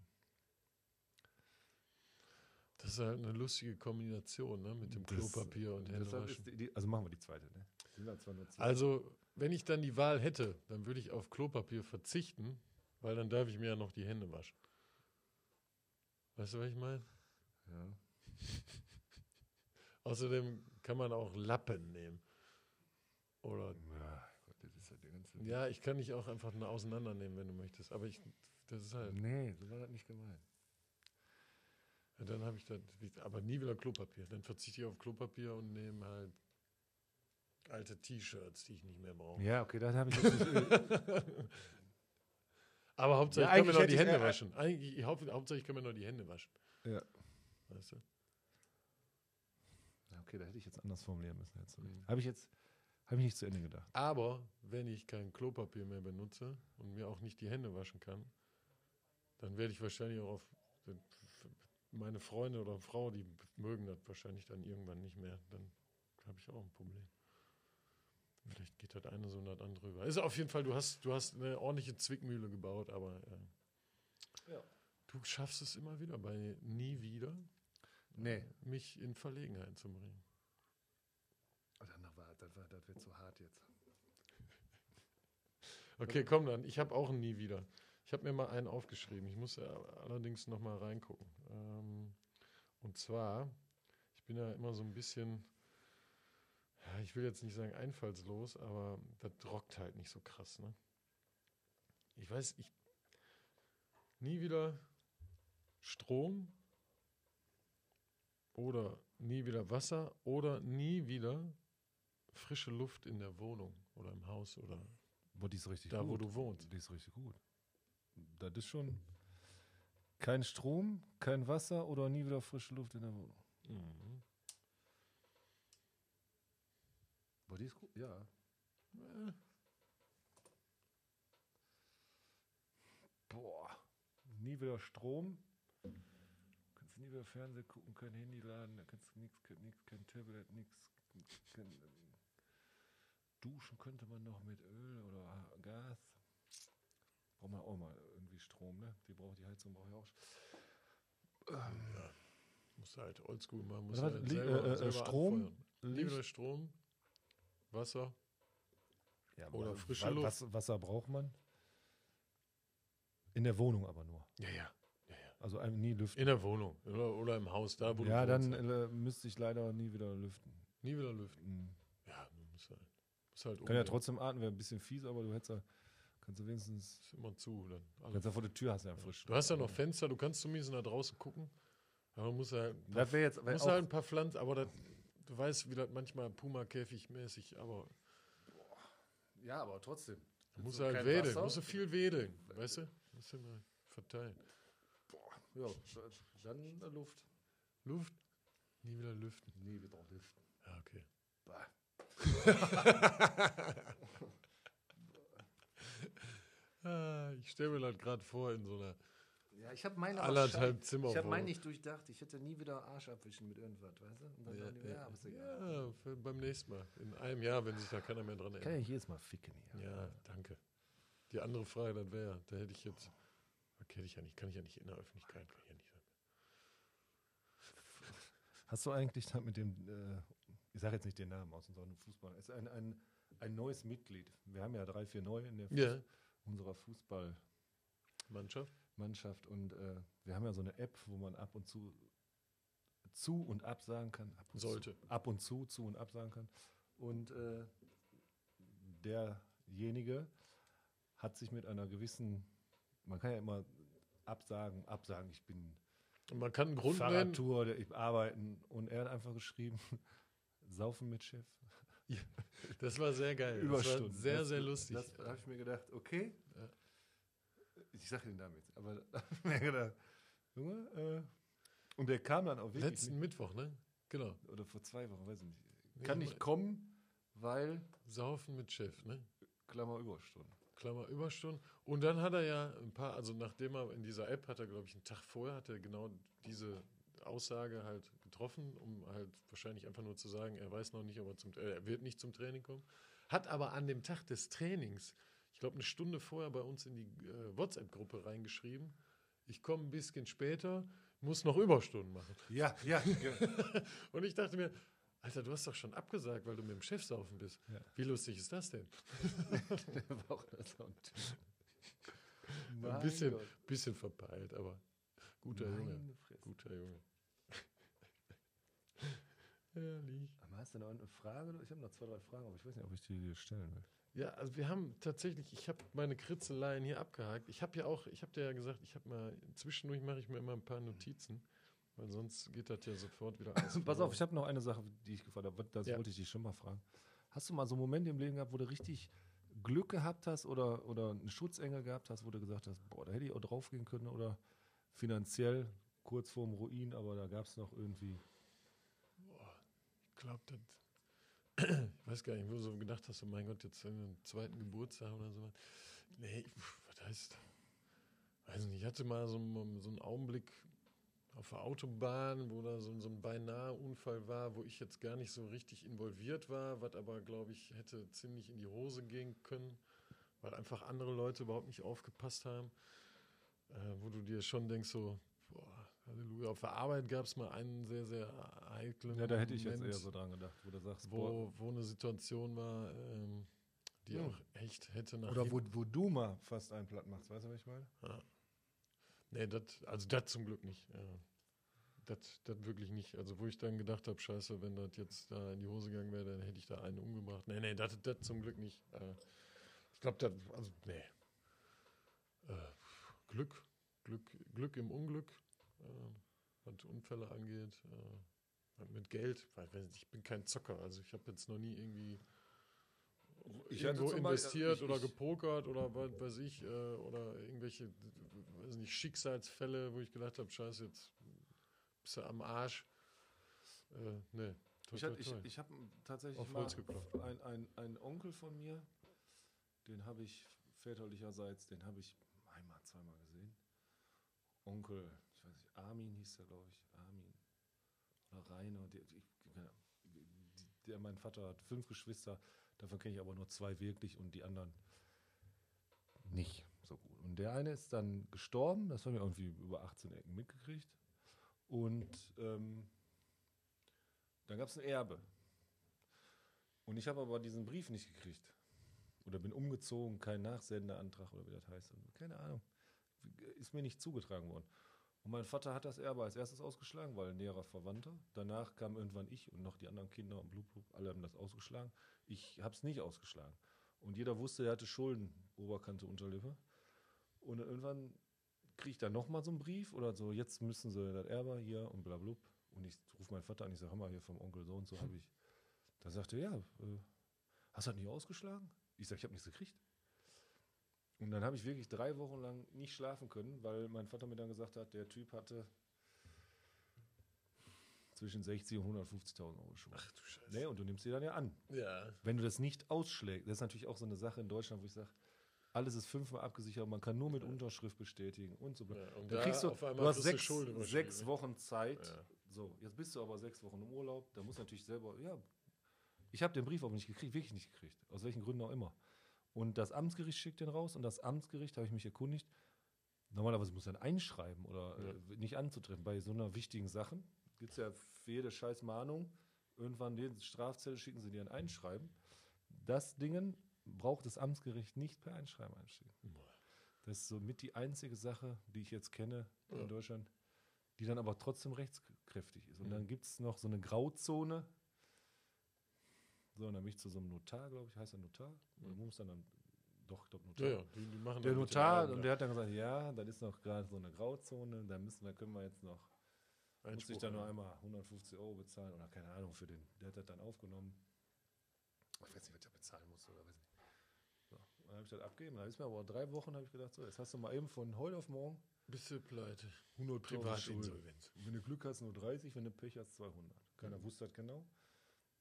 Das ist halt eine lustige Kombination ne? mit dem Das- Klopapier und Händewaschen. die, also machen wir die zweite, ne? Nur. Also, wenn ich dann die Wahl hätte, dann würde ich auf Klopapier verzichten, weil dann darf ich mir ja noch die Hände waschen. Weißt du, was ich meine? ja. Außerdem kann man auch Lappen nehmen. Oder Ja, Gott, das ist ja der ganze. ja, ich kann dich auch einfach eine auseinandernehmen, wenn du möchtest. Aber ich, das ist halt. Nee, so war das nicht gemeint. Ja, dann habe ich das. Aber nie wieder Klopapier. Dann verzichte ich auf Klopapier und nehme halt alte T-Shirts, die ich nicht mehr brauche. Ja, okay, das habe ich jetzt nicht. Aber Hauptsache, Ja, mir eigentlich noch die Hände äh, äh, waschen. Eigentlich, Haupt, Hauptsache, ich kann mir noch die Hände waschen. ja. Weißt du? Okay, da hätte ich jetzt anders formulieren müssen. Jetzt. Mhm. Habe ich jetzt habe ich nicht zu Ende gedacht. Aber wenn ich kein Klopapier mehr benutze und mir auch nicht die Hände waschen kann, dann werde ich wahrscheinlich auch auf meine Freunde oder Frau, die mögen das wahrscheinlich dann irgendwann nicht mehr. Dann habe ich auch ein Problem. Vielleicht geht das eine so und das andere über. Ist auf jeden Fall, du hast, du hast eine ordentliche Zwickmühle gebaut, aber äh, Ja. du schaffst es immer wieder bei nie wieder, Nee. mich in Verlegenheit zu bringen. Oh, danach war, das, war, das wird zu hart jetzt. Okay, komm dann. Ich habe auch ein Nie wieder. Ich habe mir mal einen aufgeschrieben. Ich muss ja allerdings noch mal reingucken. Ähm, und zwar, ich bin ja immer so ein bisschen, ich will jetzt nicht sagen einfallslos, aber das rockt halt nicht so krass. Ne? Ich weiß, ich, nie wieder Strom oder nie wieder Wasser oder nie wieder frische Luft in der Wohnung oder im Haus oder Boah, die ist richtig da, gut. wo du wohnst. Die ist richtig gut. Das ist schon kein Strom, kein Wasser oder nie wieder frische Luft in der Wohnung. Mhm. Boah, die ist gut, ja. Äh, Boah, nie wieder Strom. Kannst nie wieder Fernsehen gucken, kein Handy laden, da kannst du nichts, kein, nix, kein Tablet, nichts. Kein, duschen könnte man noch mit Öl oder Gas. Braucht man auch mal irgendwie Strom, ne? Die braucht die Heizung braucht ja auch. ja. Muss halt oldschool machen. Muss halt selber, äh, äh, selber Strom, wieder Strom, Wasser. Ja, Oder frische Luft. Was, Wasser braucht man? In der Wohnung aber nur. Ja, ja. Also ein- nie lüften. In der Wohnung oder, oder im Haus, da wo Ja, dann äh, müsste ich leider nie wieder lüften. Nie wieder lüften. Mhm. Ja, du musst halt, musst halt Kann ja trotzdem atmen, wäre ein bisschen fies, aber du hättest ja, kannst du wenigstens, Ist immer zu. Dann alles. kannst ja vor der Tür hast du ja frisch. Du hast ja noch Fenster, du kannst zumindest nach draußen gucken. Aber du musst halt, Das wäre jetzt auch, halt ein paar Pflanzen, aber das, du weißt, wie das manchmal Puma-Käfig-mäßig, aber Ja, aber trotzdem. du musst So halt wedeln, Wasser? musst du viel wedeln, weißt du? Musst du mal verteilen. Ja, dann Luft. Luft, nie wieder lüften. Nie wieder lüften. Ja, okay. Bah. Ah, ich stelle mir das gerade vor in so einer Ja, ich habe meine anderthalb Zimmer. Ich habe meinen nicht durchdacht. Ich hätte nie wieder Arsch abwischen mit irgendwas, weißt du? Und dann Ja, die, ja, ja, ist egal. ja, für, beim nächsten Mal. In einem Jahr, wenn sich da keiner mehr dran Kann ja erinnert. jedes Mal ficken hier. Ja, danke. Die andere Frage, das wäre, da hätte ich jetzt, okay, hätte ich ja nicht, kann ich ja nicht in der Öffentlichkeit, kann ich ja nicht sagen. Hast du eigentlich da mit dem, äh, ich sage jetzt nicht den Namen aus unserem Fußball, es ist ein, ein, ein neues Mitglied. Wir haben ja drei, vier neue in der Fuß Ja. Unserer Fußballmannschaft Mannschaft? und äh, wir haben ja so eine App, wo man ab und zu zu und ab sagen kann. Ab und Sollte. Zu, ab und zu, zu und ab sagen kann. Und äh, derjenige hat sich mit einer gewissen, man kann ja immer absagen, absagen, ich bin Und man kann einen Grund nennen. Fahrradtour, der- ich arbeiten und er hat einfach geschrieben, saufen mit Chef. Das war sehr geil. Überstunden. Das war sehr, Das- sehr lustig. Das habe ich mir gedacht, okay. Ja. Ich sage den Namen jetzt, aber da habe ich mir gedacht, Junge, äh, und der kam dann auch wirklich Letzten Mittwoch, ne? Genau. nicht, oder vor zwei Wochen, weiß ich nicht. Kann nicht kommen, weil Saufen mit Chef, ne? Klammer Überstunden. Klammer Überstunden. Und dann hat er ja ein paar, also nachdem er in dieser App hat er, glaube ich, einen Tag vorher, hat er genau diese Aussage halt getroffen, um halt wahrscheinlich einfach nur zu sagen, er weiß noch nicht, ob er zum, äh, er wird nicht zum Training kommen. Hat aber an dem Tag des Trainings, ich glaube, eine Stunde vorher bei uns in die äh, WhatsApp-Gruppe reingeschrieben, ich komme ein bisschen später, muss noch Überstunden machen. Ja, ja. ja. Und ich dachte mir, Alter, du hast doch schon abgesagt, weil du mit dem Chef saufen bist. Ja. Wie lustig ist das denn? der war auch so ein bisschen, Gott. bisschen verpeilt, aber guter Junge. Meine Fresse. Guter Junge. Herrlich. Aber hast du noch eine Frage? Ich habe noch zwei, drei Fragen, aber ich weiß nicht, ob ich die dir stellen will. Ja, also wir haben tatsächlich, ich habe meine Kritzeleien hier abgehakt. Ich habe ja auch, ich habe dir ja gesagt, ich habe mal, zwischendurch mache ich mir immer ein paar Notizen, weil sonst geht das ja sofort wieder alles. Pass auf, ich habe noch eine Sache, die ich gefragt habe. Das Ja. wollte ich dich schon mal fragen. Hast du mal so einen Moment im Leben gehabt, wo du richtig Glück gehabt hast oder, oder einen Schutzengel gehabt hast, wo du gesagt hast, boah, da hätte ich auch drauf gehen können oder finanziell kurz vorm Ruin, aber da gab es noch irgendwie. Ich glaube, das. Ich weiß gar nicht, wo du so gedacht hast, oh mein Gott, jetzt einen zweiten Geburtstag oder so. Nee, was heißt. Weiß nicht, ich hatte mal so, einen- so einen Augenblick auf der Autobahn, wo da so, so ein beinahe Unfall war, wo ich jetzt gar nicht so richtig involviert war, was aber, glaube ich, hätte ziemlich in die Hose gehen können, weil einfach andere Leute überhaupt nicht aufgepasst haben. Äh, wo du dir schon denkst, so, Halleluja. Auf der Arbeit gab es mal einen sehr, sehr heiklen Ja, da hätte ich jetzt Moment, eher so dran gedacht, wo du sagst, wo, wo eine Situation war, ähm, die Hm. auch echt hätte nach oder wo, wo du mal fast einen platt machst, weißt du, was ich meine? Ja. Nee, das, also das zum Glück nicht. Ja. Das, wirklich nicht. Also wo ich dann gedacht habe, scheiße, wenn das jetzt da in die Hose gegangen wäre, dann hätte ich da einen umgebracht. Nee, nee, das, das zum Glück nicht. Äh, ich glaube, das, also nee. Äh, Glück, Glück, Glück im Unglück, was Unfälle angeht. Äh, mit Geld, weil ich bin kein Zocker, also ich habe jetzt noch nie irgendwie Ich irgendwo zum Beispiel- investiert ich- oder ich- gepokert oder was weiß ich, äh, oder irgendwelche weiß nicht, Schicksalsfälle, wo ich gedacht habe, scheiße, jetzt bist du am Arsch. Äh, nee. Toi, Ich, toi, hatte- ich, toi. ich habe tatsächlich Auf mal geklopft. ein, ein, einen Onkel von mir, den habe ich väterlicherseits, den habe ich einmal, zweimal gesehen. Onkel, ich Armin hieß der, glaube ich, Armin oder Rainer. Der, ich, der, mein Vater hat fünf Geschwister, davon kenne ich aber nur zwei wirklich und die anderen nicht so gut. Und der eine ist dann gestorben, das haben wir irgendwie über 18 Ecken mitgekriegt. Und ähm, dann gab es ein Erbe. Und ich habe aber diesen Brief nicht gekriegt. Oder bin umgezogen, kein Nachsendeantrag oder wie das heißt. Keine Ahnung. Ist mir nicht zugetragen worden. Und mein Vater hat das Erbe als erstes ausgeschlagen, weil ein näherer Verwandter. Danach kam irgendwann ich und noch die anderen Kinder und blub, blub, alle haben das ausgeschlagen. Ich habe es nicht ausgeschlagen. Und jeder wusste, er hatte Schulden, Oberkante, Unterlippe. Und irgendwann kriege ich dann nochmal so einen Brief oder so, jetzt müssen sie das Erbe hier und bla blub. Und ich rufe meinen Vater an, ich sage, hör mal, hier vom Onkel so und so habe ich. Da sagte er, ja, äh, hast du das nicht ausgeschlagen? Ich sage, ich habe nichts gekriegt. Und dann habe ich wirklich drei Wochen lang nicht schlafen können, weil mein Vater mir dann gesagt hat, der Typ hatte zwischen 60 und 150.000 Euro Schulden. Ach du Scheiße. Nee, und du nimmst sie dann ja an. Ja. Wenn du das nicht ausschlägst, das ist natürlich auch so eine Sache in Deutschland, wo ich sage, alles ist fünfmal abgesichert, man kann nur mit Unterschrift bestätigen und so. Ja, und Dann da kriegst du, auf einmal du hast sechs, sechs ne? Wochen Zeit. Ja. So, jetzt bist du aber sechs Wochen im Urlaub, da muss natürlich selber, ja, ich habe den Brief aber nicht gekriegt, wirklich nicht gekriegt, aus welchen Gründen auch immer. Und das Amtsgericht schickt den raus und das Amtsgericht, habe ich mich erkundigt, normalerweise muss dann einschreiben oder äh, nicht anzutreffen. Bei so einer wichtigen Sachen gibt es ja für jede scheiß Mahnung, irgendwann den Strafzettel schicken sie dir ein Einschreiben. Das Dingen braucht das Amtsgericht nicht per Einschreiben einstehen. Das ist somit die einzige Sache, die ich jetzt kenne Ja. in Deutschland, die dann aber trotzdem rechtskräftig ist. Und Mhm. dann gibt es noch so eine Grauzone. So, und dann bin ich zu so einem Notar, glaube ich, heißt er Notar? Oder Mhm. muss dann, dann doch, ich glaube Notar. Ja, ja, die, die machen Der Notar, und der hat dann gesagt, ja, dann ist noch gerade so eine Grauzone, da müssen, da können wir jetzt noch, muss ich Einspruch dann nur haben. einmal 150 Euro bezahlen oder keine Ahnung für den, der hat das dann aufgenommen. Ich weiß nicht, was ich da bezahlen muss oder weiß nicht. So, dann habe ich das abgegeben, dann ist mir aber drei Wochen, habe ich gedacht, so, jetzt hast du mal eben von heute auf morgen Bist du pleite. 100 Schulden. Privatinsolvenz. Wenn du Glück hast, nur 30, wenn du Pech hast, 200. Keiner wusste das genau.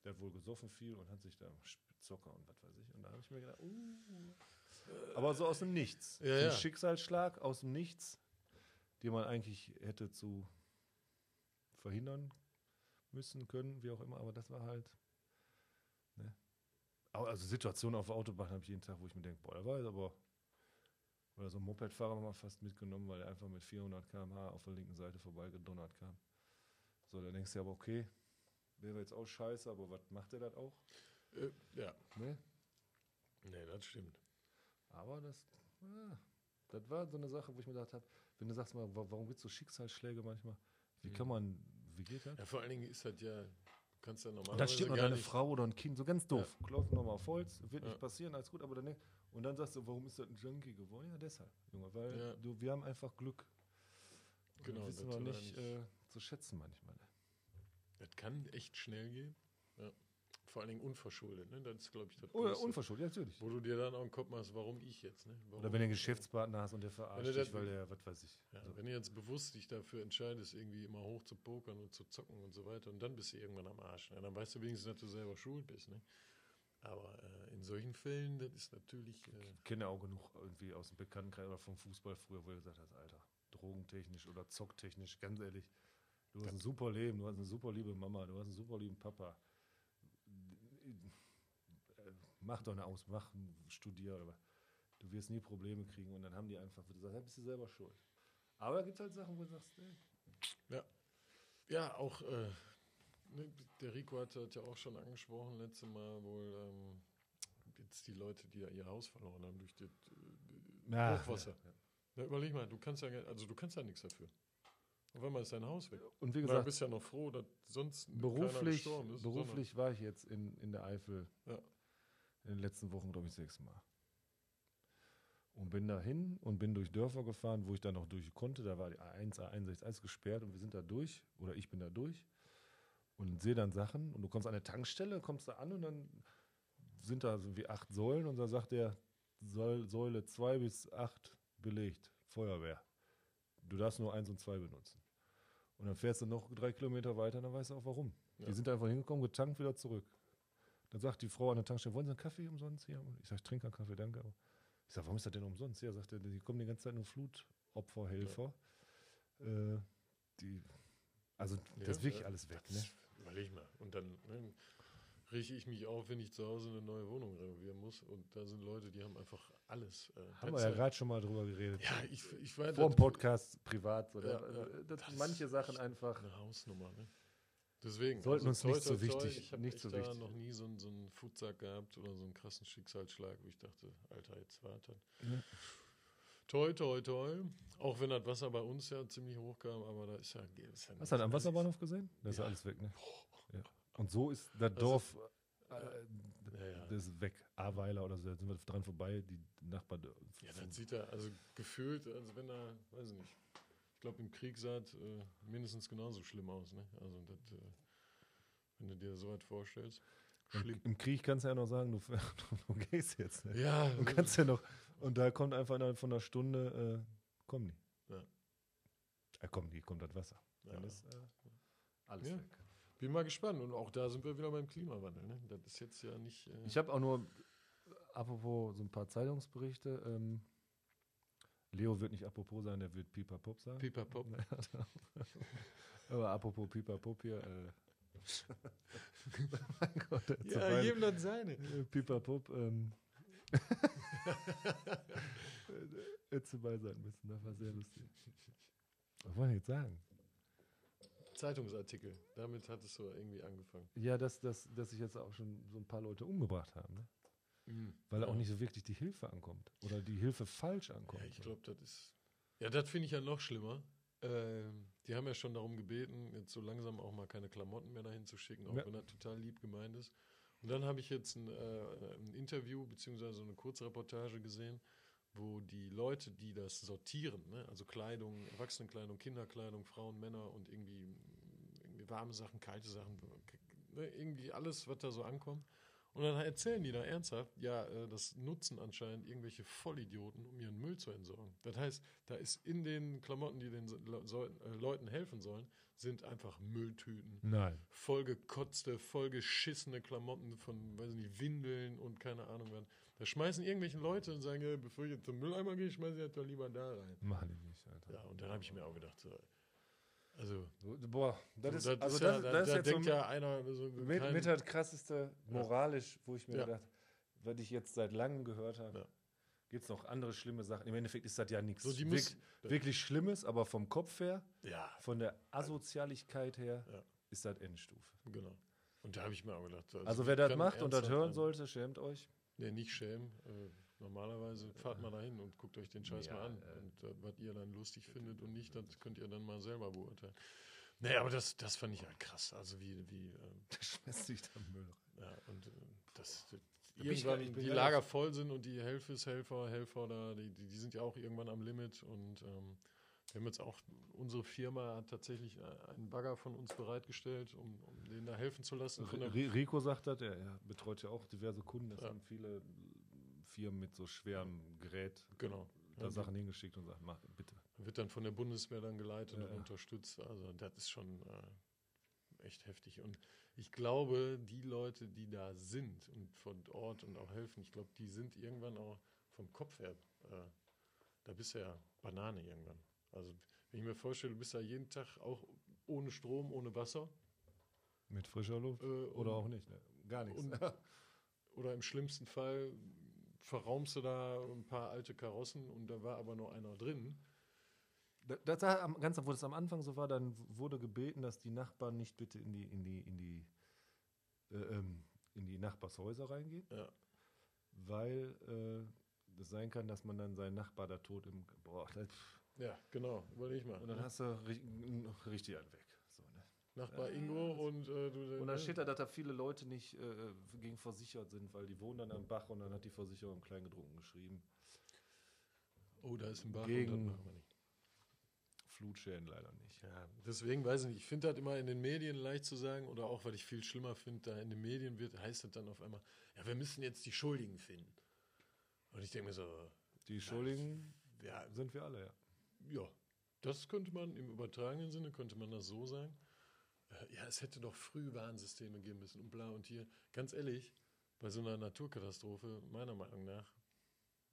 Der hat wohl gesoffen viel und hat sich da Zocker und was weiß ich. Und da habe ich mir gedacht, uh. Aber so aus dem Nichts. Ja, so ein ja. Schicksalsschlag aus dem Nichts, den man eigentlich hätte zu verhindern müssen, können, wie auch immer. Aber das war halt. Ne? Also Situationen auf der Autobahn habe ich jeden Tag, wo ich mir denke, boah, da war jetzt aber. Oder so ein Mopedfahrer mal fast mitgenommen, weil er einfach mit 400 km/h auf der linken Seite vorbeigedonnert kam. So, da denkst du ja aber, okay, wäre jetzt auch scheiße, aber was macht er das auch? Äh, ja, Ne? nee, das stimmt. Aber das, ah, das war so eine Sache, wo ich mir gedacht habe, wenn du sagst mal, wa- warum gibt es so Schicksalsschläge manchmal? Wie kann man, wie geht das? Ja, vor allen Dingen ist halt ja, du kannst ja Und normalerweise dann steht noch deine nicht, Frau oder ein Kind, so ganz doof. Klopft nochmal auf Holz, wird Ja. nicht passieren, alles gut, aber dann und dann sagst du, warum ist das ein Junkie geworden? Ja, deshalb, Junge, weil Ja. du, wir haben einfach Glück. Und Genau, Das wissen das wir nicht eigentlich- äh, zu schätzen manchmal. Das kann echt schnell gehen. Ja. Vor allen Dingen unverschuldet, ne? Das ist, glaube ich, das Oder Größte. unverschuldet, natürlich. Wo du dir dann auch im Kopf machst, warum ich jetzt, ne? Warum? Oder wenn du einen Geschäftspartner hast und der verarscht du dich, weil der, was weiß ich. Ja, so. Wenn du jetzt bewusst dich dafür entscheidest, irgendwie immer hoch zu pokern und zu zocken und so weiter, und dann bist du irgendwann am Arsch. Ne? Dann weißt du wenigstens, dass du selber schuld bist. Ne? Aber äh, in solchen Fällen, das ist natürlich. Äh, Ich kenne auch genug irgendwie aus dem Bekanntenkreis oder vom Fußball früher, wo er gesagt hat, Alter, drogentechnisch oder zocktechnisch, ganz ehrlich, du hast ein super Leben, du hast eine super liebe Mama, du hast einen super lieben Papa. Mach doch eine Aus, mach, studier oder was. Du wirst nie Probleme kriegen und dann haben die einfach gesagt, ja, bist du selber schuld. Aber da gibt es halt Sachen, wo du sagst, nee, ja, auch. Äh, ne, der Rico hat das ja auch schon angesprochen, letzte Mal wohl. Ähm, jetzt die Leute, die ja ihr Haus verloren haben durch das äh, Ja, Hochwasser. Na, überleg mal, du kannst ja, also du kannst ja nichts dafür. Auf einmal ist dein Haus weg. Und wie Du gesagt, bist ja noch froh, dass sonst beruflich, ist. beruflich war ich jetzt in, in der Eifel Ja. in den letzten Wochen, glaube ich, sechsmal. Und bin da hin und bin durch Dörfer gefahren, wo ich dann noch durch konnte. Da war die A1, A1, alles gesperrt und wir sind da durch. Oder ich bin da durch und sehe dann Sachen. Und du kommst an der Tankstelle, kommst da an und dann sind da so wie acht Säulen und da sagt der Säul- Säule 2 bis 8 belegt, Feuerwehr. Du darfst nur 1 und 2 benutzen. Und dann fährst du noch drei Kilometer weiter, dann weißt du auch warum. Ja. Die sind einfach hingekommen, getankt, wieder zurück. Dann sagt die Frau an der Tankstelle, wollen Sie einen Kaffee umsonst hier? Ich sage, ich trinke einen Kaffee, danke. Ich sage, warum ist das denn umsonst? Ja, sagt er, die kommen die ganze Zeit nur Flutopferhelfer. Äh, die, also das ist wirklich ja, alles weg. Ne? Das Überleg mal. Und dann ne, rieche ich mich auf, wenn ich zu Hause eine neue Wohnung renovieren muss. Und da sind Leute, die haben einfach alles. Äh, Haben wir Plätze. ja gerade schon mal drüber geredet. Ja, ich, ich weiß, Vor dem Podcast privat. Oder, Ja, also, ja. das, Das manche ist Sachen einfach. eine Hausnummer. Ne? Deswegen. Sollten uns toi, nicht so toi, toi, wichtig- Ich habe nicht so da wichtig. noch nie so, einen- so einen Futsack gehabt oder so einen krassen Schicksalsschlag, wo ich dachte, Alter, jetzt warte. Ja. Toi, toi, toi. Auch wenn das Wasser bei uns ja ziemlich hoch kam, aber da ist ja. Ist ja Hast du das am. Wasserbahnhof gesehen? Das ist Ja. alles weg, ne? Ja. Und so ist das Dorf, äh, Ja, ja. das ist weg. Aweiler oder so, da sind wir dran vorbei, die Nachbarn. Ja, dann sieht er also gefühlt, als wenn er, weiß ich nicht. Ich glaube, im Krieg sah es äh, mindestens genauso schlimm aus. Ne? Also, das, äh, wenn du dir so was vorstellst. Schlimm. Im Krieg kannst du ja noch sagen, du, du gehst jetzt. Ne? Ja, Du kannst ja noch. Und da kommt einfach innerhalb von einer Stunde, äh, kommen die. Ja. Äh, kommen die, kommt das Wasser. ja. Dann ist äh, alles Ja. weg. Bin mal gespannt. Und auch da sind wir wieder beim Klimawandel. Ne? Das ist jetzt ja nicht. Äh, Ich habe auch nur, apropos so ein paar Zeitungsberichte, ähm, Leo wird nicht apropos sein, der wird Pipa Pop sagen. Pipapop. Aber apropos Pipa Pop hier, äh, mein Gott, Ja, jedem das seine. äh, Pipa Pop, ähm, hätte bei sein müssen, das war sehr lustig. Was wollen wir jetzt sagen? Zeitungsartikel. Damit hat es so irgendwie angefangen. Ja, dass, dass, dass sich jetzt auch schon so ein paar Leute umgebracht haben, ne? weil ja. auch nicht so wirklich die Hilfe ankommt oder die Hilfe falsch ankommt. Ja, ich glaube, das ist. Ja, das finde ich ja noch schlimmer. Ähm, die haben ja schon darum gebeten, jetzt so langsam auch mal keine Klamotten mehr dahin zu schicken, auch Ja. wenn das total lieb gemeint ist. Und dann habe ich jetzt ein, äh, ein Interview beziehungsweise eine Kurzreportage gesehen, wo die Leute, die das sortieren, ne, also Kleidung, Erwachsenenkleidung, Kinderkleidung, Frauen, Männer und irgendwie, irgendwie warme Sachen, kalte Sachen, ne, irgendwie alles, was da so ankommt. Und dann erzählen die da ernsthaft, ja, äh, das nutzen anscheinend irgendwelche Vollidioten, um ihren Müll zu entsorgen. Das heißt, da ist in den Klamotten, die den äh, Leuten helfen sollen, sind einfach Mülltüten, Nein. vollgekotzte, vollgeschissene Klamotten von, weiß ich nicht, Windeln und keine Ahnung was. Da schmeißen irgendwelche Leute und sagen, ja, bevor ich jetzt zum Mülleimer gehe, schmeiße ich das doch lieber da rein. Machen die nicht, Alter. Ja, und dann habe ich mir auch gedacht, so, also, So, Boah, das ist, das also ist das, ja, da, das ist da jetzt so denkt ja einer so mit, kein- mit das krasseste moralisch, wo ich mir Ja. gedacht, was ich jetzt seit langem gehört habe, Ja. gibt es noch andere schlimme Sachen. Im Endeffekt ist das ja nichts So, die müssen- wirklich Schlimmes, aber vom Kopf her, ja, von der Asozialigkeit her, Ja. ist das Endstufe. Genau. Und da habe ich mir auch gedacht, also, Also wer das macht und das hören sollte, schämt euch. Nee, nicht schämen. Äh, normalerweise fahrt mal dahin und guckt euch den Scheiß Ja, mal an. äh, und äh, was ihr dann lustig findet und nicht, das könnt ihr dann mal selber beurteilen. Nee, aber das, das fand ich halt krass. Also wie, wie ähm, Der schmeißt sich da Müll rein. ja, und äh, das, das ich irgendwann ich bin die Lager voll sind und die Helfershelfer, Helfer da, die, die, die sind ja auch irgendwann am Limit und ähm, wir haben jetzt auch, unsere Firma hat tatsächlich äh, einen Bagger von uns bereitgestellt, um, um denen da helfen zu lassen. Rico sagt das, er, er betreut ja auch diverse Kunden, das Ja. haben viele Firmen mit so schwerem Gerät genau. da Ja, Sachen hingeschickt und sagt, mach bitte. Wird dann von der Bundeswehr dann geleitet Ja, und unterstützt. Also das ist schon äh, echt heftig. Und ich glaube, die Leute, die da sind und von Ort und auch helfen, ich glaube, die sind irgendwann auch vom Kopf her, äh, da bist du ja Banane irgendwann. Also wenn ich mir vorstelle, du bist da jeden Tag auch ohne Strom, ohne Wasser. Mit frischer Luft. Äh, Oder und- auch nicht, ne? Gar nichts. Und, oder im schlimmsten Fall verraumst du da ein paar alte Karossen und da war aber nur einer drin. Da- Das war am, ganz, wo das am Anfang so war, dann wurde gebeten, dass die Nachbarn nicht bitte in die, in die, in die, äh, ähm, in die Nachbarshäuser reingehen, Ja. weil äh, es sein kann, dass man dann seinen Nachbar da tot im. Boah, das, Ja, genau, überleg mal. und dann ne? hast du ri- richtig einen weg. So, ne? Nachbar Ingo und äh, du. Und dann ne? steht da, dass da viele Leute nicht äh, gegen versichert sind, weil die wohnen dann am Bach und dann hat die Versicherung Kleingedruckten geschrieben. Oh, da ist ein Bach. Gegen- und das machen wir nicht. Flutschäden leider nicht. Ja, deswegen weiß ich nicht. Ich finde das immer in den Medien leicht zu sagen oder auch, weil ich viel schlimmer finde, da in den Medien wird, heißt das dann auf einmal, ja, wir müssen jetzt die Schuldigen finden. Und ich denke mir so, Die Schuldigen ja, sind wir alle, ja. Ja, das könnte man im übertragenen Sinne, könnte man das so sagen. Äh, Ja, es hätte doch früh Warnsysteme geben müssen und bla und hier. Ganz ehrlich, bei so einer Naturkatastrophe, meiner Meinung nach,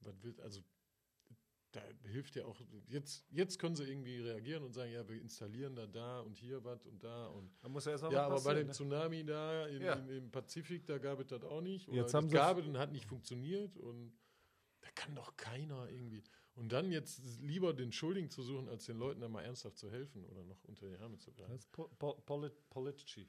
was will, also da hilft ja auch, jetzt, jetzt können sie irgendwie reagieren und sagen, ja, wir installieren da da und hier was und da und Man muss ja erst mal ja, aber bei dem ne? Tsunami da in, Ja. in, im Pazifik, da gab es das auch nicht. Oder Jetzt das haben sie- gab es und hat nicht funktioniert. Und da kann doch keiner irgendwie. Und dann jetzt lieber den Schuldigen zu suchen, als den Leuten da mal ernsthaft zu helfen oder noch unter die Arme zu greifen. Das ist po po polit Politici.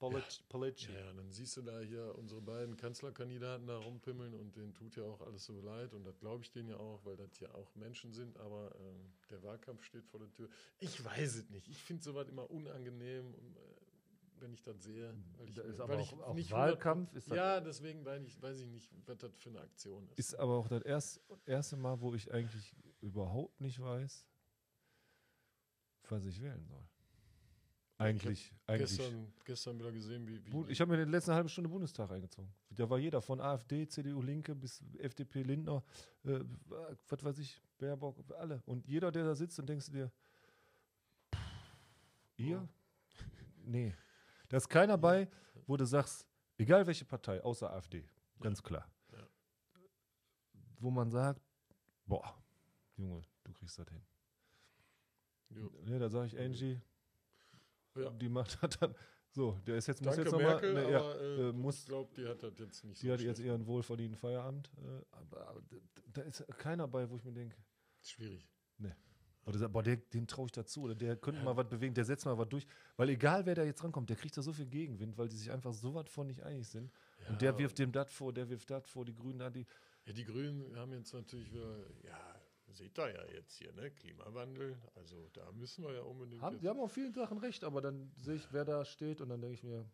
Polit Politici. Ja, ja, dann siehst du da hier unsere beiden Kanzlerkandidaten da rumpimmeln und denen tut ja auch alles so leid und das glaube ich denen ja auch, weil das ja auch Menschen sind, aber ähm, der Wahlkampf steht vor der Tür. Ich weiß es nicht. Ich finde sowas immer unangenehm, und, äh, wenn ich das sehe. Weil ich, Da ist weil aber auch, auch nicht Wahlkampf ist das, Ja, deswegen weiß ich, weiß ich nicht, was das für eine Aktion ist. ist aber auch das erst, erste Mal, wo ich eigentlich überhaupt nicht weiß, was ich wählen soll. Eigentlich, eigentlich. gestern, gestern wieder gesehen, wie. wie Ich habe mir in der letzten halben Stunde Bundestag eingezogen. Da war jeder, von AfD, CDU, Linke bis FDP, Lindner, äh, was weiß ich, Baerbock, alle. Und jeder, der da sitzt, und denkst du dir, pff, ihr? Nee. Da ist keiner bei, wo du sagst, egal welche Partei, außer AfD, ganz klar. Wo man sagt, boah, Junge, du kriegst das hin. Jo. Ja, da sage ich Angie, Ja. die macht das dann. So, der ist jetzt, muss Danke jetzt nochmal. Ne, ja, äh, äh, muss, ich glaube, die hat das jetzt nicht die hat jetzt ihren wohlverdienten Feierabend. Äh, aber aber da ist keiner bei, wo ich mir denke, Schwierig. Oder sagt, boah, der, den traue ich dazu. Oder der könnte mal was bewegen, der setzt mal was durch. Weil egal, wer da jetzt rankommt, der kriegt da so viel Gegenwind, weil die sich einfach so was von nicht einig sind. und der Ja, wirft dem das vor, der wirft das vor, die Grünen da, die. Ja, die Grünen haben jetzt natürlich wieder, ja, seht ihr ja jetzt hier, ne, Klimawandel, also da müssen wir ja unbedingt Haben, jetzt, die haben auf vielen Sachen recht, aber dann sehe ich, wer da steht und dann denke ich mir,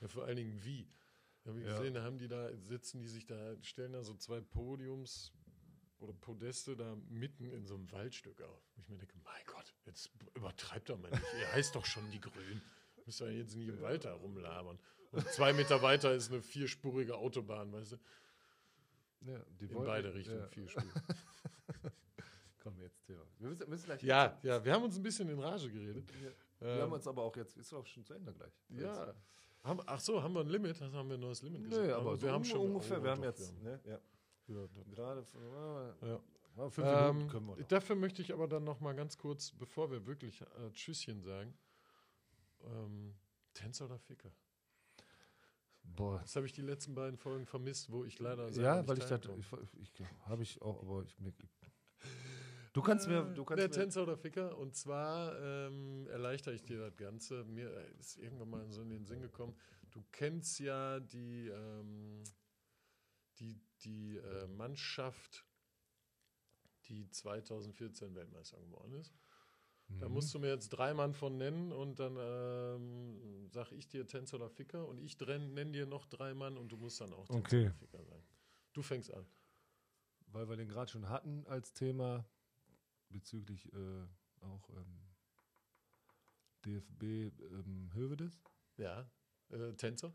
ja, vor allen Dingen wie. Habe ich Ja. gesehen, da haben die da, sitzen die sich da, stellen da so zwei Podiums oder Podeste da mitten in so einem Waldstück auf. Wo ich mir denke, mein Gott, jetzt übertreibt doch mal nicht, ihr heißt doch schon die Grünen. Müsst ihr jetzt nicht im Wald da rumlabern. Und zwei Meter weiter ist eine vierspurige Autobahn, weißt du? ja, die In wollten- beide Richtungen Ja, vierspurig. komm jetzt, Thema. Wir müssen, müssen gleich. Ja, ja, wir haben uns ein bisschen in Rage geredet. Wir Ähm, haben uns aber auch jetzt, ist auch schon zu Ende gleich. Ja. Haben, ach so, haben wir ein Limit? Das haben wir ein neues Limit Nö, aber wir haben schon ungefähr, oh, wir haben doch, jetzt, ne, ja, doch. Gerade äh, Ja. ja, fünf Ähm, Minuten können wir noch. dafür möchte ich aber dann noch mal ganz kurz, bevor wir wirklich äh, Tschüsschen sagen, ähm, Tänzer oder Ficker? Boah, Das habe ich die letzten beiden Folgen vermisst, wo ich leider ja, weil ich teilgenommen ich, ich, habe ich auch, aber ich mir, du kannst mir, du kannst der mir, Tänzer oder Ficker. Und zwar ähm, erleichtere ich dir das Ganze. Mir äh, ist irgendwann mal so in den Sinn gekommen. Du kennst ja die, ähm, die, die äh, Mannschaft, die 2014 Weltmeister geworden ist. Da Mhm. musst du mir jetzt drei Mann von nennen und dann ähm, sag ich dir Tänzer oder Ficker und ich nenne dir noch drei Mann und du musst dann auch Tänzer Okay. oder Ficker sagen. Du fängst an. weil wir den gerade schon hatten als Thema bezüglich äh, auch ähm, DFB ähm, Hövedes. Ja. Äh, Tänzer?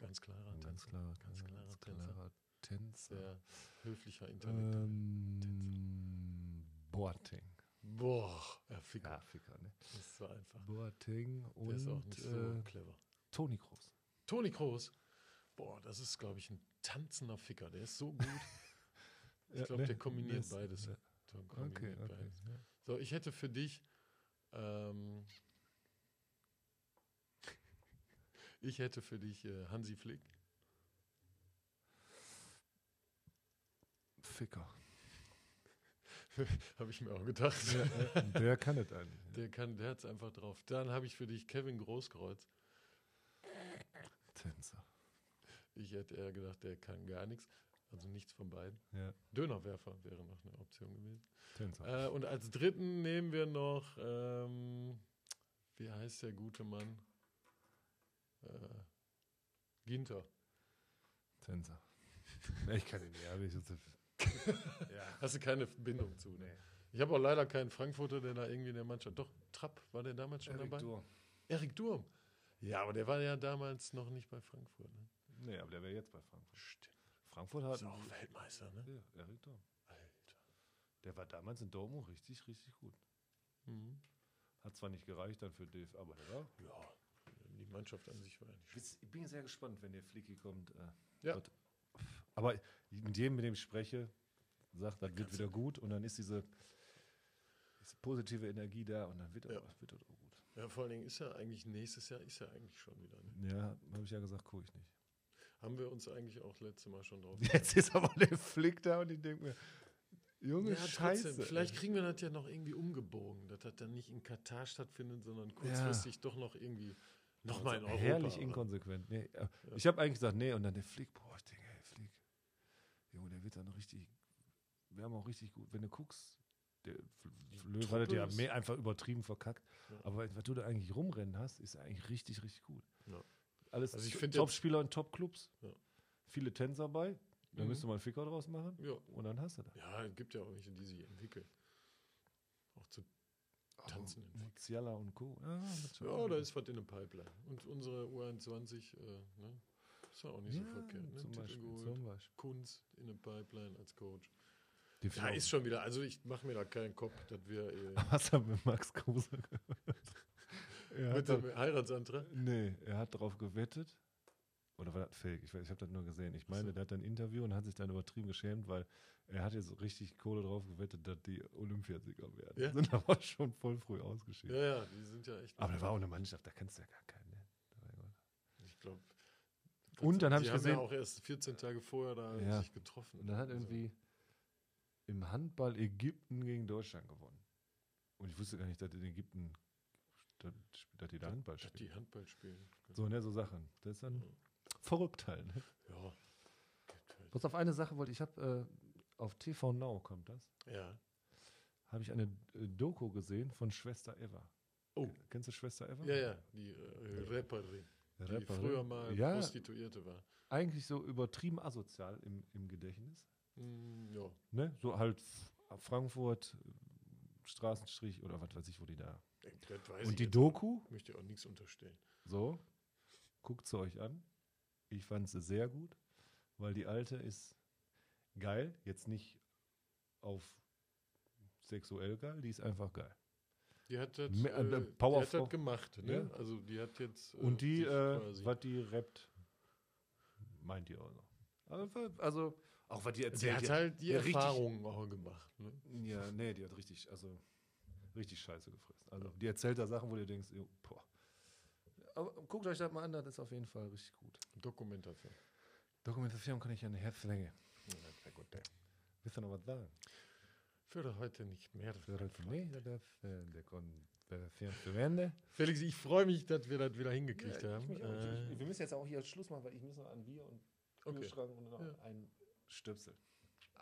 Ja, Ganz klarer ganz Tänzer. Ganz klarer Tänzer. klarer Tänzer. Sehr höflicher Intellekt. Ähm, Boateng. Boah, ja, Ficker. Ja, Ficker, ne? Das ist so einfach. Boateng Der ist auch und nicht so äh, clever. Toni Kroos. Toni Kroos. Boah, das ist, glaube ich, ein tanzender Ficker. Der ist so gut. Ich glaube, der kombiniert das- beides. ja. Der Okay, kombiniert okay. beides. Ja. So, ich hätte für dich. Ähm, ich hätte für dich äh, Hansi Flick. Ficker. Habe ich mir auch gedacht. Äh, der kann es eigentlich. Der kann, der hat es einfach drauf. Dann habe ich für dich Kevin Großkreuz. Tänzer. Ich hätte eher gedacht, der kann gar nichts. Also nichts von beiden. Ja, Dönerwerfer wäre noch eine Option gewesen. Tänzer. Äh, und als dritten nehmen wir noch, ähm, wie heißt der gute Mann? Äh, Ginter. Tänzer. Ich kann ihn nicht. aber ich- ja. Hast du keine Verbindung zu. Ne? Nee. Ich habe auch leider keinen Frankfurter, der da irgendwie in der Mannschaft. Doch, Trapp, war der damals schon Erik dabei? Durm. Erik Durm. Ja, aber der war ja damals noch nicht bei Frankfurt. Ne? Nee, aber der wäre jetzt bei Frankfurt. Stimmt. Frankfurt hat Ist auch Weltmeister, ne? ja, Erik Durm. Alter. Der war damals in Dortmund richtig, richtig gut. Mhm. Hat zwar nicht gereicht dann für DF, aber der war. Ja, Mannschaft an sich war ja nicht schlecht. Ich bin sehr gespannt, wenn der Flicky kommt. Äh, Ja. Aber mit jedem, mit dem ich spreche, sagt, das wird wieder gut und dann ist diese, diese positive Energie da und dann wird das, Ja. wird das auch gut. Ja, vor allen Dingen ist ja eigentlich nächstes Jahr ist ja eigentlich schon wieder. Ne? Ja, habe ich ja gesagt, gucke ich nicht. Haben wir uns eigentlich auch letzte Mal schon drauf. Jetzt ist aber der Flick da und ich denke mir, Junge, Ja, Scheiße. trotzdem, vielleicht kriegen wir das ja noch irgendwie umgebogen, dass das dann nicht in Katar stattfindet, sondern kurzfristig doch noch irgendwie nochmal in Also Europa. Herrlich aber- inkonsequent. Nee, äh, Ich habe eigentlich gesagt, nee, und dann der Flick, boah, ich denke, hey, Flick, Junge, der wird dann richtig, wir haben auch richtig gut, wenn du guckst, der Löw hat ja mehr einfach übertrieben verkackt, Ja. aber was du da eigentlich rumrennen hast, ist eigentlich richtig, richtig gut. Ja. Alles Also ich Top-Spieler in Top-Clubs, Ja. viele Tänzer bei, da Mhm. müsst du mal einen Ficker draus machen Ja. und dann hast du das. ja, es gibt ja auch welche, die sich entwickeln. Auch zu Tanzen entwickeln. Musiala und Co. Schon Ja, da ist was in der Pipeline. Und unsere U21, äh, ne? Ist ja auch nicht so Ja, verkehrt. Ne? zum Beispiel, geholt, zum Beispiel. Kunst in der Pipeline als Coach. Die Frau- ist schon wieder. Also ich mache mir da keinen Kopf, dass wir äh, Hast du mit Max Kruse gehört? Mit da- dem Heiratsantrag. Nee, er hat darauf gewettet. Oder war das fake? Ich, ich habe das nur gesehen. Ich meine, so. der hat ein Interview und hat sich dann übertrieben geschämt, weil er hat jetzt richtig Kohle drauf gewettet, dass die Olympiasieger werden. Ja? Sind aber schon voll früh ausgeschieden. Ja, ja, die sind ja echt. Aber da war auch eine Mannschaft, da kennst du ja gar keinen. Ne? Ich glaube. Und dann hab ich haben gesehen- ja auch erst 14 Tage vorher da Ja. sich getroffen. Und dann hat Also, irgendwie im Handball Ägypten gegen Deutschland gewonnen. Und ich wusste gar nicht, dass in Ägypten, dass, dass die da Handball dass spielen. die Handball spielen. So, ne, so Sachen. Das ist dann Ja. Verrückt halt. Ne? Ja. Was auf eine Sache wollte, ich habe äh, auf TV Now kommt das. Ja. habe ich eine äh, Doku gesehen von Schwester Eva. Oh. Kennst du Schwester Eva? Ja, ja, die äh, Rapperin, die Rapperin. früher mal Ja, Prostituierte war. eigentlich so übertrieben asozial im, im Gedächtnis. Mm, ja. Ne? So halt Frankfurt, äh, Straßenstrich oder was weiß ich, wo die da. Das weiß ich Und die Doku, auch. möchte auch nichts unterstellen. so, guckt sie euch an. Ich fand sie sehr gut, weil die alte ist geil, jetzt nicht auf sexuell geil, die ist einfach geil. Die hat das, Me- äh, äh, die hat das gemacht, ne? Ja. Also die hat jetzt. äh, Und die, äh, was die rappt, meint ihr auch noch. Also, also auch was die die erzählt. hat die- halt die Erfahrungen auch gemacht. Ne? Ja, nee, die hat richtig, also richtig scheiße gefressen. Also die erzählt da Sachen, wo du denkst, boah. Aber guckt euch das mal an, das ist auf jeden Fall richtig gut. Dokumentation. Dokumentation kann ich ja eine Herzlänge. Ja, sehr gut, ey. Willst du noch was sagen? Für heute nicht mehr. Nee, das äh, der Konversation zu Ende. Felix, ich freue mich, dass wir das wieder hingekriegt haben. wir Äh, müssen jetzt auch hier Schluss machen, weil ich muss noch an Bier und okay. Kühlschrank und noch Ja. ein Stöpsel.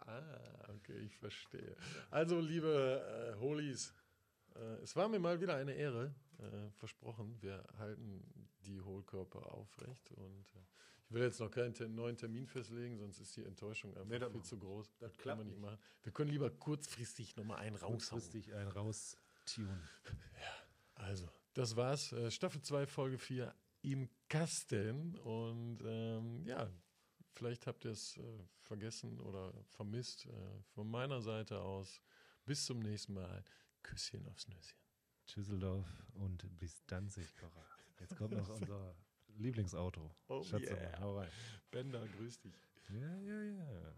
Ah, okay, ich verstehe. Also, liebe äh, Holies, äh, es war mir mal wieder eine Ehre. Äh, versprochen, wir halten die Hohlkörper aufrecht und äh, ich will jetzt noch keinen te neuen Termin festlegen, sonst ist die Enttäuschung einfach Nee, das viel machen zu groß. Das kann klappt man nicht machen. Wir können lieber kurzfristig nochmal einen raushauen. Kurzfristig ein raustun. Also, das war's. Äh, Staffel 2, Folge 4 im Kasten. Und ähm, ja, vielleicht habt ihr es äh, vergessen oder vermisst. Äh, von meiner Seite aus. Bis zum nächsten Mal. Küsschen aufs Nüsschen. Tschüsseldorf und bis Danzig, Kocher. Jetzt kommt noch unser Lieblingsauto. Oh Schatz, yeah. hau rein. Bender, grüß dich. Ja, ja, ja.